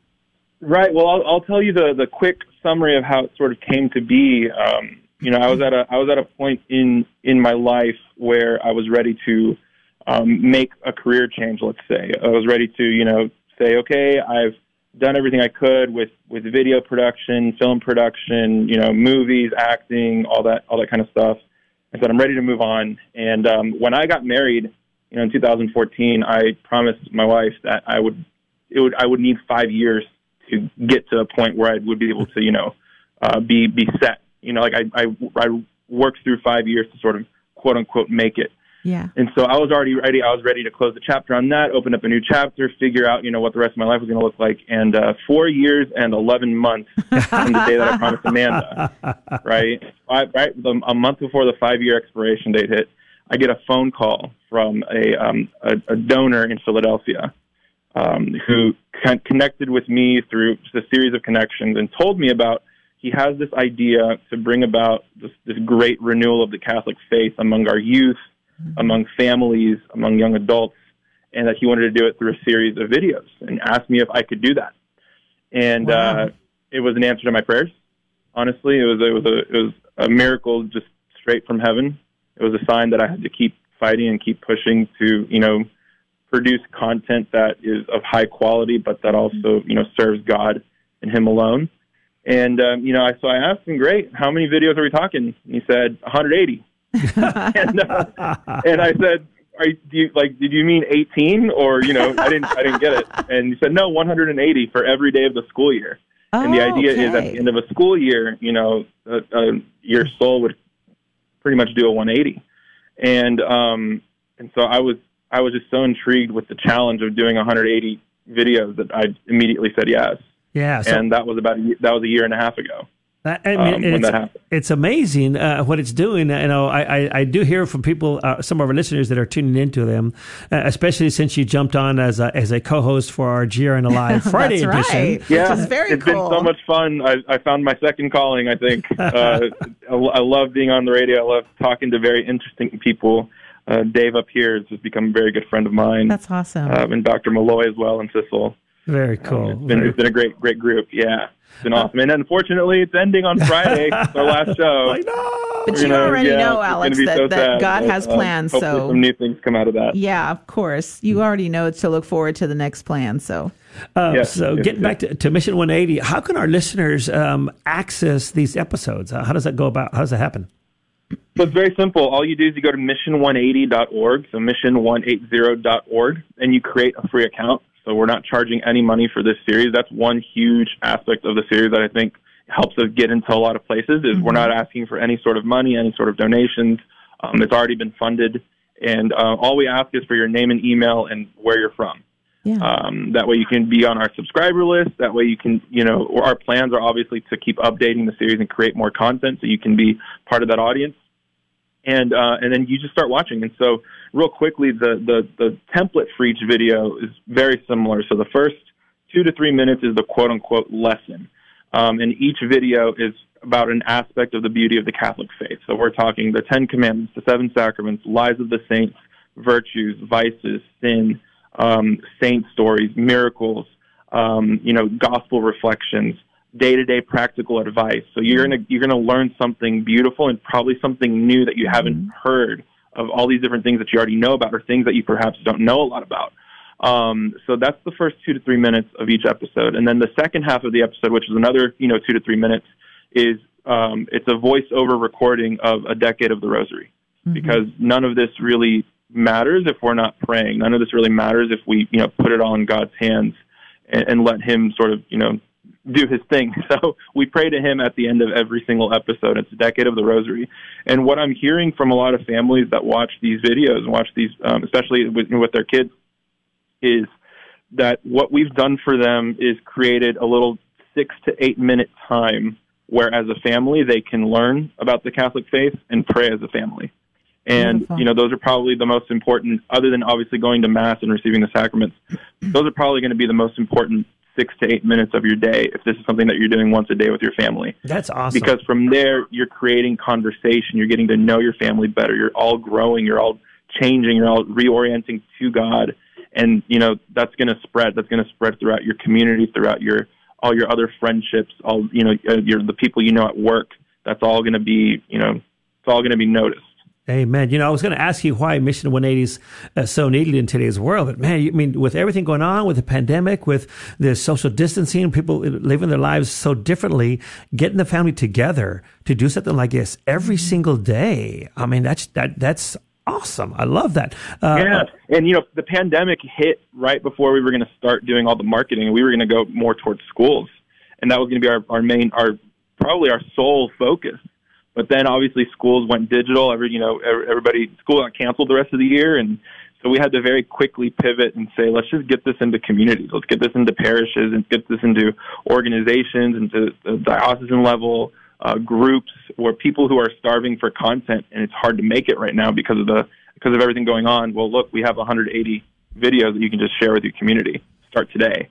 S7: Right. Well, I'll, I'll tell you the the quick summary of how it sort of came to be. Um, you know, I was at a I was at a point in in my life where I was ready to um, make a career change. Let's say I was ready to you know say, okay, I've done everything I could with with video production, film production, you know, movies, acting, all that all that kind of stuff. I said I'm ready to move on. And um, when I got married, you know, in 2014, I promised my wife that I would it would I would need five years to get to a point where I would be able to, you know, uh, be be set. You know, like I, I I worked through five years to sort of quote unquote make it.
S3: Yeah.
S7: And so I was already ready. I was ready to close the chapter on that, open up a new chapter, figure out, you know, what the rest of my life was going to look like. And uh, four years and 11 months from the day that I promised Amanda, right? I, right, the, a month before the five-year expiration date hit, I get a phone call from a um, a, a donor in Philadelphia um, who con- connected with me through just a series of connections and told me about he has this idea to bring about this, this great renewal of the Catholic faith among our youth, among families, among young adults, and that he wanted to do it through a series of videos and asked me if I could do that. And uh, it was an answer to my prayers. Honestly, it was it was a it was a miracle just straight from heaven. It was a sign that I had to keep fighting and keep pushing to you know produce content that is of high quality, but that also you know serves God and Him alone. And um, you know, I, so I asked him, "Great, how many videos are we talking?" And he said, "180." and, uh, and I said, "Are you, do you like? Did you mean 18 or you know? I didn't. I didn't get it." And he said, "No, 180 for every day of the school year." and the idea is at the end of a school year, you know, uh, uh, your soul would pretty much do a 180. And um, and so I was I was just so intrigued with the challenge of doing 180 videos that I immediately said yes.
S2: Yeah, so-
S7: and that was about a, that was a year and a half ago.
S2: That, I mean,
S7: um, when
S2: it's,
S7: that happened.
S2: it's amazing uh, what it's doing. You know, I, I, I do hear from people, uh, some of our listeners that are tuning into them, uh, especially since you jumped on as a, as a co-host for our GRN Alive Friday
S3: That's
S2: edition.
S3: right.
S7: Yeah,
S3: Which is very
S7: it's
S3: cool.
S7: been so much fun. I, I found my second calling. I think uh, I, I love being on the radio. I love talking to very interesting people. Uh, Dave up here has just become a very good friend of mine.
S3: That's awesome.
S7: uh, and Dr. Malloy as well, and Sissel.
S2: Very cool.
S7: It's been, it's been a great, great group. Yeah, it's been awesome. And unfortunately, it's ending on Friday. it's our last show.
S3: But
S7: We're
S3: you
S7: gonna-
S3: already
S7: yeah,
S3: know, Alex,
S7: be
S3: that,
S7: so
S3: that God
S7: but,
S3: has
S7: uh,
S3: plans.
S7: hopefully
S3: So
S7: some new things come out of that.
S3: yeah, of course, you already know it's to look forward to the next plan. So
S2: Uh,
S7: Yes,
S2: so
S7: yes,
S2: getting
S7: yes.
S2: back to, to Mission 180, how can our listeners um, access these episodes? Uh, how does that go about? How does that happen?
S7: So it's very simple. All you do is you go to mission180.org, so mission180.org, and you create a free account. So we're not charging any money for this series. That's one huge aspect of the series that I think helps us get into a lot of places is we're not asking for any sort of money, any sort of donations. Um, it's already been funded. And uh, all we ask is for your name and email and where you're from.
S3: Yeah.
S7: Um, that way you can be on our subscriber list. That way you can, you know, our plans are obviously to keep updating the series and create more content so you can be part of that audience. And, uh, and then you just start watching. And so real quickly, the, the, the template for each video is very similar. So the first two to three minutes is the quote unquote lesson. Um, and each video is about an aspect of the beauty of the Catholic faith. So we're talking the Ten Commandments, the seven sacraments, lives of the saints, virtues, vices, sin, um, saint stories, miracles, um, you know, gospel reflections, day-to-day practical advice. So you're gonna you're gonna learn something beautiful and probably something new that you haven't heard of all these different things that you already know about or things that you perhaps don't know a lot about. Um, so that's the first two to three minutes of each episode, and then the second half of the episode, which is another you know two to three minutes, is um, it's a voiceover recording of a decade of the Rosary, because none of this really matters if we're not praying. None of this really matters if we you know put it all in God's hands and, and let Him sort of you know do His thing. So we pray to Him at the end of every single episode. It's a decade of the Rosary, and what I'm hearing from a lot of families that watch these videos and watch these, um, especially with, with their kids, is that what we've done for them is created a little six to eight minute time where as a family they can learn about the Catholic faith and pray as a family. And,
S12: Beautiful.
S7: you know, those are probably the most important, other than obviously going to Mass and receiving the sacraments, those are probably going to be the most important six to eight minutes of your day if this is something that you're doing once a day with your family.
S2: That's awesome.
S7: Because from there, you're creating conversation, you're getting to know your family better, you're all growing, you're all changing, you're all reorienting to God. And, you know, that's going to spread. That's going to spread throughout your community, throughout your all your other friendships, all you know, uh, your the people you know at work. That's all going to be, you know, it's all going to be noticed.
S2: Amen. You know, I was going to ask you why Mission 180 is uh, so needed in today's world, but man, you, I mean, with everything going on, with the pandemic, with the social distancing, people living their lives so differently, getting the family together to do something like this every single day. I mean, that's that that's awesome. I love that. Uh,
S7: yeah, and you know, the pandemic hit right before we were going to start doing all the marketing, and we were going to go more towards schools, and that was going to be our our main, our probably our sole focus. But then obviously schools went digital. Every you know, everybody school got canceled the rest of the year, and so we had to very quickly pivot and say, let's just get this into communities. Let's get this into parishes and get this into organizations, into the diocesan level uh, groups, or people who are starving for content, and it's hard to make it right now because of the because of everything going on. Well, look, we have 180 videos that you can just share with your community. Start today,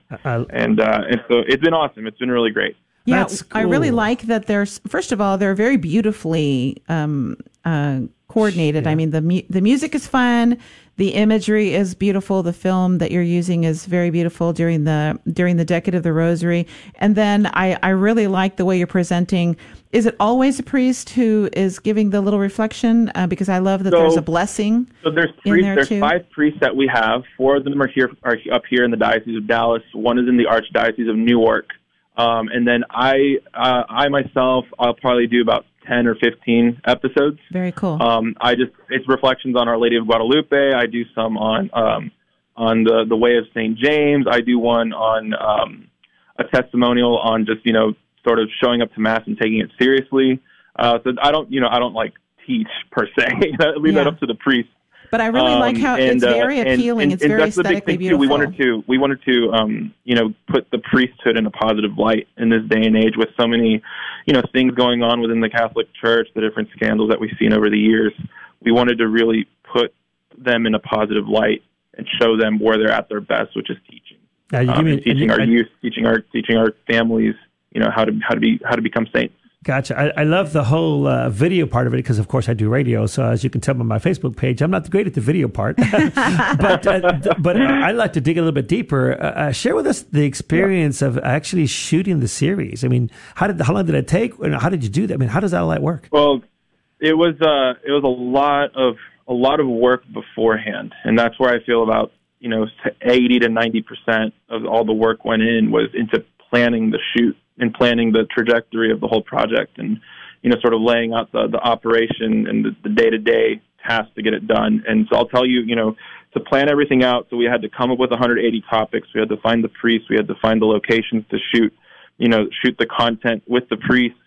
S7: and uh, and so it's been awesome. It's been really great.
S3: Yeah, I really like that. There's first of all, they're very beautifully um, uh, coordinated. I mean, the mu- the music is fun, the imagery is beautiful, the film that you're using is very beautiful during the during the decade of the Rosary, and then I I really like the way you're presenting. Is it always a priest who is giving the little reflection? Uh, because I love that
S7: So-
S3: there's a blessing.
S7: So there's
S3: in there
S7: there's
S3: too.
S7: five priests that we have. Four of them are here are up here in the Diocese of Dallas. One is in the Archdiocese of Newark. Um, and then I uh, I myself I'll probably do about ten or fifteen episodes.
S3: Very cool.
S7: Um, I just it's reflections on Our Lady of Guadalupe. I do some on um, on the the Way of Saint James. I do one on um, a testimonial on just you know sort of showing up to mass and taking it seriously. Uh, so I don't you know I don't like teach per se. I leave that up to the priest.
S3: But I really like how it's
S7: uh,
S3: very appealing.
S7: and-
S3: it's
S7: and
S3: very
S7: that's the big
S3: aesthetically
S7: thing, too. We wanted to we wanted to um, you know put the priesthood in a positive light in this day and age with so many you know things going on within the Catholic Church, the different scandals that we've seen over the years. We wanted to really put them in a positive light and show them where they're at their best, which is teaching,
S2: Now, you
S7: um,
S2: give me-
S7: and teaching
S2: and
S7: our
S2: I-
S7: youth, teaching our teaching our families, you know how to how to be how to become saints.
S2: Gotcha. I, I love the whole uh, video part of it because, of course, I do radio. So, as you can tell by my Facebook page, I'm not great at the video part. but uh, th- but I'd like to dig a little bit deeper. Uh, uh, share with us the experience of actually shooting the series. I mean, how did how long did it take? And how did you do that? I mean, how does that all that work?
S7: Well, it was uh, it was a lot of a lot of work beforehand, and that's where I feel about you know eighty to ninety percent of all the work went in was into planning the shoot and planning the trajectory of the whole project, and you know sort of laying out the the operation and the day to day tasks to get it done. And so I'll tell you, you know, to plan everything out. So we had to come up with 180 topics. We had to find the priests. We had to find the locations to shoot. You know, shoot the content with the priests.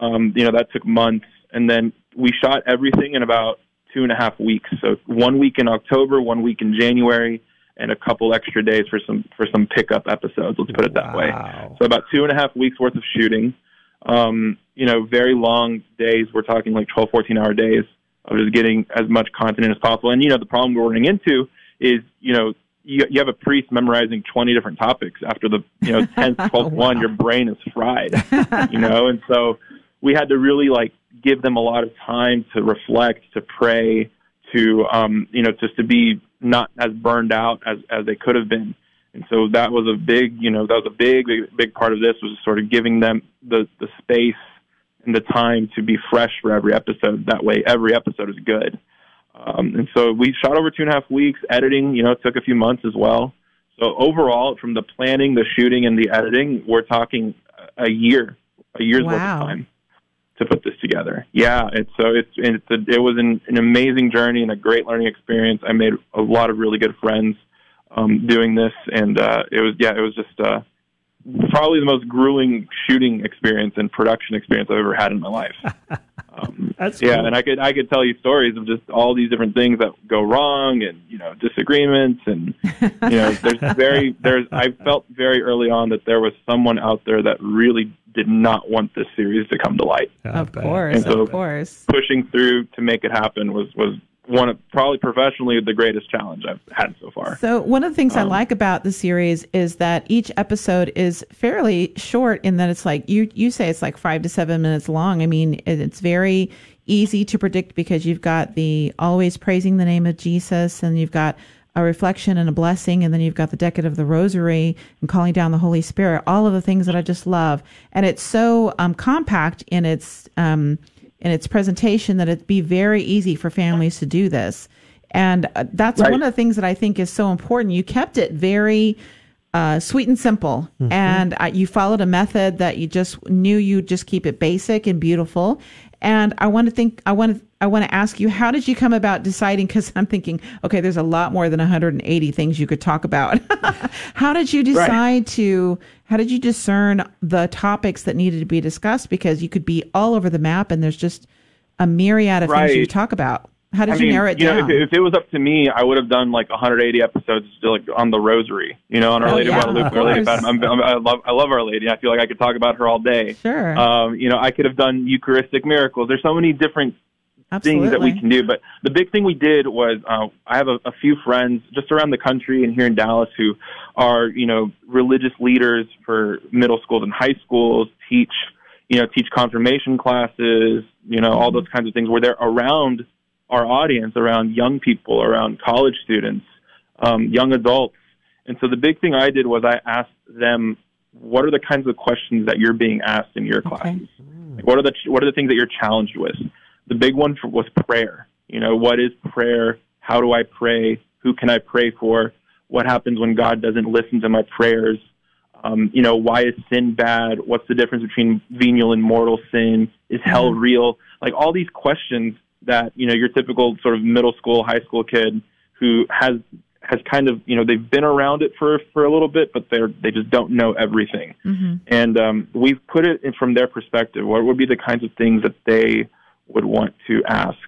S7: Um, you know, that took months. And then we shot everything in about two and a half weeks. So one week in October, one week in January, and a couple extra days for some for some pickup episodes. Let's put it that way. So about two and a half weeks worth of shooting. Um, you know, very long days. We're talking like 12, 14 hour days of just getting as much content in as possible. And you know, the problem we're running into is you know you, you have a priest memorizing 20 different topics after the you know 10th 12th one your brain is fried you know and so we had to really like give them a lot of time to reflect to pray to um you know just to be not as burned out as as they could have been and so that was a big you know that was a big big, big part of this was sort of giving them the the space and the time to be fresh for every episode that way every episode is good um, and so we shot over two and a half weeks. Editing, you know, took a few months as well. So overall, from the planning, the shooting, and the editing, we're talking a year, a year's worth
S3: Wow.
S7: of time to put this together. Yeah, it's so it's it's a, it was an, an amazing journey and a great learning experience. I made a lot of really good friends um, doing this, and uh, it was yeah, it was just uh, probably the most grueling shooting experience and production experience I've ever had in my life. Um,
S2: That's
S7: yeah,
S2: cool.
S7: and I could I could tell you stories of just all these different things that go wrong, and you know disagreements, and you know there's very there's I felt very early on that there was someone out there that really did not want this series to come to light.
S3: Of course,
S7: And so
S3: of course.
S7: pushing through to make it happen was was one of probably professionally the greatest challenge I've had so far.
S3: So one of the things I
S7: Um,
S3: like about the series is that each episode is fairly short in that it's like you you say it's like five to seven minutes long. I mean, it's very easy to predict because you've got the always praising the name of Jesus, and you've got a reflection and a blessing, and then you've got the decade of the Rosary and calling down the Holy Spirit. All of the things that I just love, and it's so um, compact in its um, in its presentation that it'd be very easy for families to do this. And uh, that's
S12: Right.
S3: one of the things that I think is so important. You kept it very uh, sweet and simple,
S12: Mhm.
S3: and uh, you followed a method that you just knew you'd just keep it basic and beautiful. And I want to think, I want to, I want to ask you, how did you come about deciding? Because I'm thinking, okay, there's a lot more than 180 things you could talk about. how did you decide to? How did you discern the topics that needed to be discussed? Because you could be all over the map, and there's just a myriad of things you talk about. How did
S7: I
S3: you
S7: mean,
S3: narrow it
S7: you
S3: down?
S7: Know, if, it- if it was up to me, I would have done like 180 episodes like on the Rosary. You know, on Our
S3: Oh,
S7: Lady
S3: yeah,
S7: of Guadalupe.
S3: of
S7: Our Lady. I'm, I'm, I love I love Our Lady. I feel like I could talk about her all day.
S3: Sure.
S7: Um, you know, I could have done Eucharistic miracles. There's so many different things that we can do. But the big thing we did was uh, I have a, a few friends just around the country and here in Dallas who are you know religious leaders for middle schools and high schools, teach you know teach confirmation classes, you know all those kinds of things where they're around our audience, around young people, around college students, um, young adults. And so the big thing I did was I asked them, what are the kinds of questions that you're being asked in your classes? Like, what are the what are the things that you're challenged with? The big one for, was prayer. You know, what is prayer? How do I pray? Who can I pray for? What happens when God doesn't listen to my prayers? Um, you know, why is sin bad? What's the difference between venial and mortal sin? Is hell real? Like all these questions that you know your typical sort of middle school, high school kid who has has kind of you know they've been around it for for a little bit, but they're they just don't know everything
S3: Mm-hmm.
S7: and um, we've put it in from their perspective. What would be the kinds of things that they would want to ask,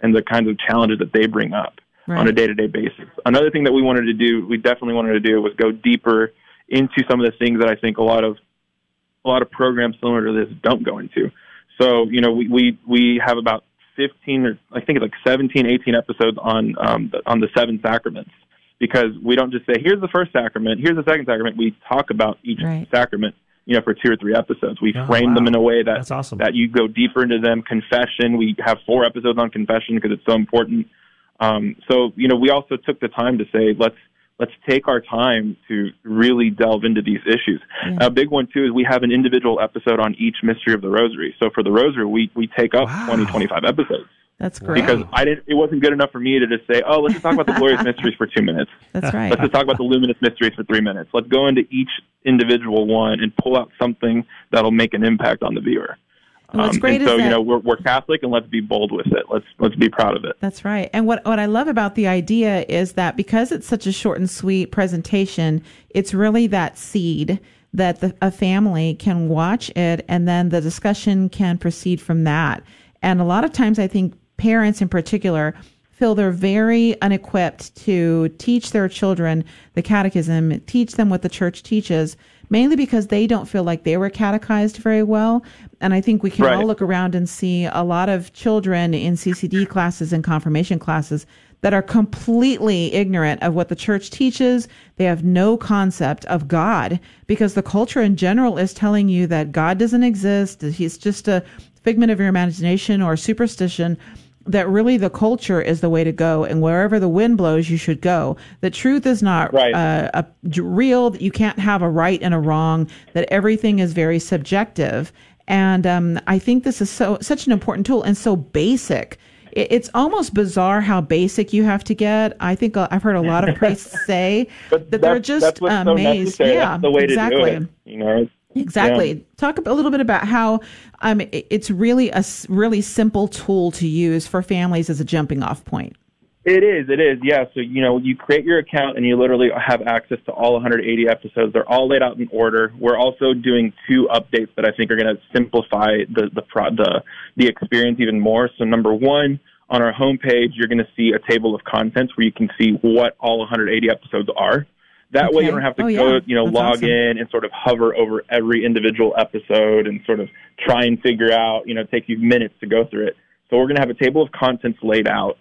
S7: and the kinds of challenges that they bring up on a day-to-day basis. Another thing that we wanted to do, we definitely wanted to do, was go deeper into some of the things that I think a lot of a lot of programs similar to this don't go into. So, you know, we we, we have about 15 or I think it's like 17, 18 episodes on um, the, on the seven sacraments because we don't just say here's the first sacrament, here's the second sacrament. We talk about each sacrament, you know, for two or three episodes. We
S2: Oh,
S7: frame
S2: wow.
S7: them in a way that
S2: That's awesome.
S7: that you go deeper into them. Confession, we have four episodes on confession because it's so important. Um, so, you know, we also took the time to say let's let's take our time to really delve into these issues. Mm. A big one too is we have an individual episode on each mystery of the Rosary. So for the Rosary, we we take up twenty twenty five episodes
S3: That's great.
S7: because I didn't. It wasn't good enough for me to just say, "Oh, let's just talk about the glorious mysteries for two minutes."
S3: That's right.
S7: Let's just talk about the luminous mysteries for three minutes. Let's go into each individual one and pull out something that'll make an impact on the viewer. Um, and so,
S3: that-
S7: you know, we're, we're Catholic, and let's be bold with it. Let's let's be proud of it.
S3: That's right. And what what I love about the idea is that because it's such a short and sweet presentation, it's really that seed that the, a family can watch it and then the discussion can proceed from that. And a lot of times I think parents in particular feel they're very unequipped to teach their children the catechism, teach them what the church teaches, mainly because they don't feel like they were catechized very well. And I think we can
S7: Right.
S3: all look around and see a lot of children in CCD classes and confirmation classes that are completely ignorant of what the church teaches. They have no concept of God because the culture in general is telling you that God doesn't exist. that He's just a figment of your imagination or superstition. That really the culture is the way to go, and wherever the wind blows, you should go. The truth is not
S7: Right.
S3: uh, a, real. That you can't have a right and a wrong. That everything is very subjective. And um, I think this is so such an important tool and so basic. It, it's almost bizarre how basic you have to get. I think uh, I've heard a lot of priests say that they're just
S7: that's what's so
S3: amazed.
S7: necessary.
S3: yeah,
S7: That's the way
S3: exactly.
S7: to do it. You know,
S3: Exactly.
S7: Yeah.
S3: Talk a little bit about how um, it's really a really simple tool to use for families as a jumping off point.
S7: It is, it is, yeah. So, you know, you create your account and you literally have access to all 180 episodes. They're all laid out in order. We're also doing two updates that I think are going to simplify the, the, pro, the, the experience even more. So, number one, on our homepage, you're going to see a table of contents where you can see what all 180 episodes are. That way, you don't have to
S3: Oh,
S7: go,
S3: yeah.
S7: you know,
S3: That's
S7: log
S3: awesome.
S7: in and sort of hover over every individual episode and sort of try and figure out, you know, take you minutes to go through it. So we're going to have a table of contents laid out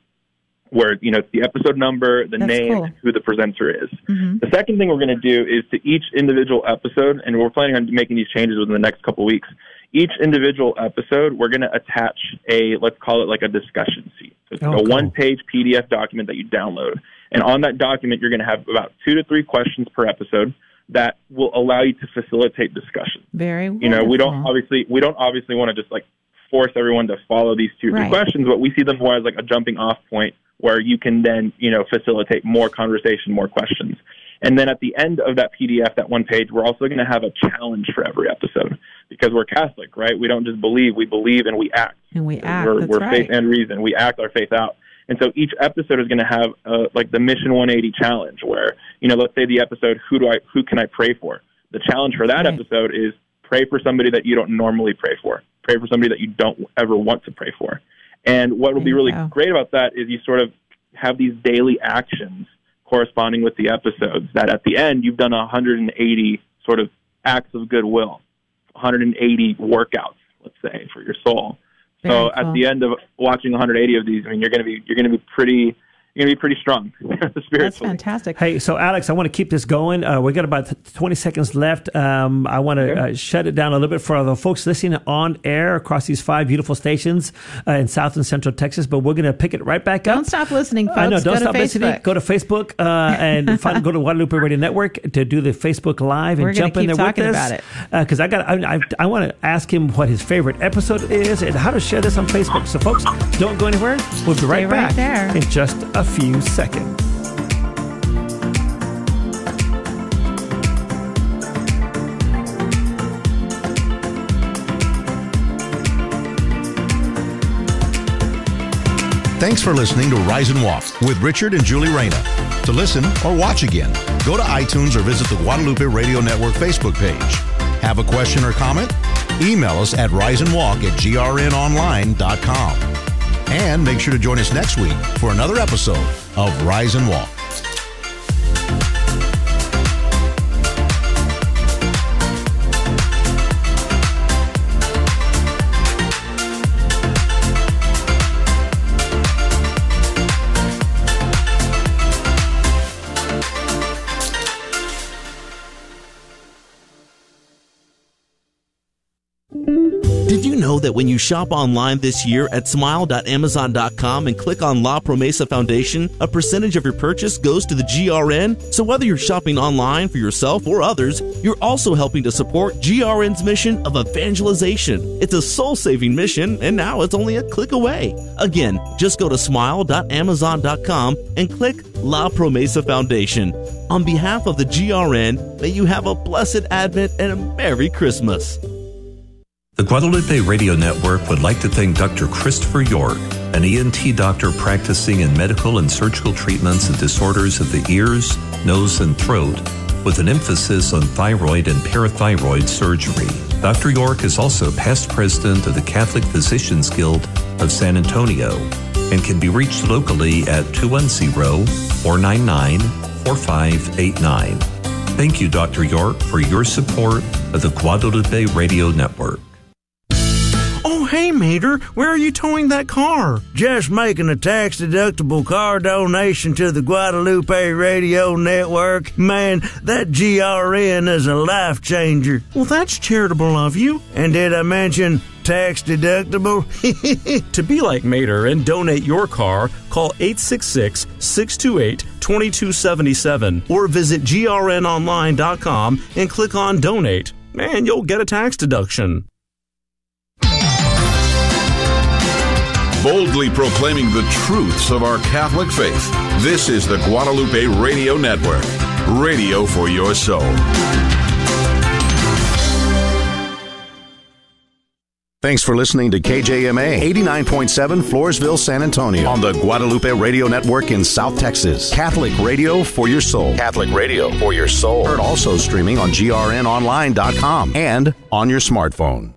S7: where you know it's the episode number, the
S3: That's
S7: name,
S3: cool.
S7: who the presenter is.
S3: Mhm.
S7: The second thing we're going to do is to each individual episode, and we're planning on making these changes within the next couple weeks. Each individual episode, we're going to attach a let's call it like a discussion sheet. So it's
S2: Oh,
S7: a
S2: cool.
S7: one-page PDF document that you download, and on that document, you're going to have about two to three questions per episode that will allow you to facilitate discussion
S3: Very. Well.
S7: You know we don't obviously we don't obviously want to just like force everyone to follow these two or three
S3: Right.
S7: questions but we see them more as like a jumping off point where you can then you know facilitate more conversation more questions and then at the end of that pdf that one page we're also going to have a challenge for every episode because we're catholic right we don't just believe we believe and we act
S3: and we act.
S7: we're, we're
S3: right.
S7: faith and reason. We act our faith out. And so each episode is going to have uh, like the Mission 180 challenge, where you know, let's say the episode, who do I, who can I pray for? The challenge for that
S3: Right.
S7: episode is pray for somebody that you don't normally pray for. Pray for somebody that you don't ever want to pray for. And what will be really
S3: go.
S7: great about that is you sort of have these daily actions corresponding with the episodes. That at the end you've done 180 sort of acts of goodwill, 180 workouts, let's say, for your soul. So
S3: Very
S7: at the end of watching 180 of these, I mean, you're going to be you're going to be pretty you're going to be pretty strong
S3: That's fantastic.
S2: Hey, so Alex, I want to keep this going. Uh, we got about 20 seconds left. Um, I want to
S7: Okay.
S2: uh, shut it down a little bit for the folks listening on air across these five beautiful stations uh, in South and Central Texas. But we're going to pick it right back up.
S3: Don't stop listening, folks.
S2: I know. Don't
S3: Go
S2: stop listening. Go to Facebook uh, and find, go to Guadalupe Radio Network to do the Facebook Live and
S3: We're gonna
S2: jump in
S3: keep
S2: there
S3: talking
S2: with us.
S3: about it.
S2: Because I got, I, I, I want to ask him what his favorite episode is and how to share this on Facebook. So, folks, don't go anywhere. We'll be right
S3: right
S2: back
S3: there.
S2: in just a few seconds.
S1: Thanks for listening to Rise and Walk with Richard and Julie Reyna. To listen or watch again, go to iTunes or visit the Guadalupe Radio Network Facebook page. Have a question or comment? Email us at riseandwalk at grnonline.com. And make sure to join us next week for another episode of Rise and Walk.
S9: Did you know that when you shop online this year at smile.amazon.com and click on La Promesa Foundation, a percentage of your purchase goes to the GRN? So whether you're shopping online for yourself or others, you're also helping to support GRN's mission of evangelization. It's a soul saving mission, and now it's only a click away. Again, just go to smile.amazon.com and click La Promesa Foundation. On behalf of the GRN, may you have a blessed Advent and a Merry Christmas.
S12: The Guadalupe Radio Network would like to thank Dr. Christopher York, an ENT doctor practicing in medical and surgical treatments of disorders of the ears, nose, and throat, with an emphasis on thyroid and parathyroid surgery. Dr. York is also past president of the Catholic Physicians Guild of San Antonio. and can be reached locally at 210 499 4589. Thank you, Dr. York, for your support of the Guadalupe Radio Network.
S13: Hey, Mater, where are you towing that car?
S14: Just making a tax deductible car donation to the Guadalupe Radio Network. Man, that GRN is a life changer.
S13: Well, that's charitable of you.
S14: And did I mention tax deductible?
S13: to be like Mater and donate your car, call 866 628 2277 or visit grnonline.com and click on donate. And you'll get a tax deduction.
S11: Boldly proclaiming the truths of our Catholic faith. This is the Guadalupe Radio Network, radio for your soul.
S1: Thanks for listening to KJMA 89.7 Floresville, San Antonio on the Guadalupe Radio Network in South Texas. Catholic radio for your soul. Catholic radio for your soul. Heard also streaming on grnonline.com and on your smartphone.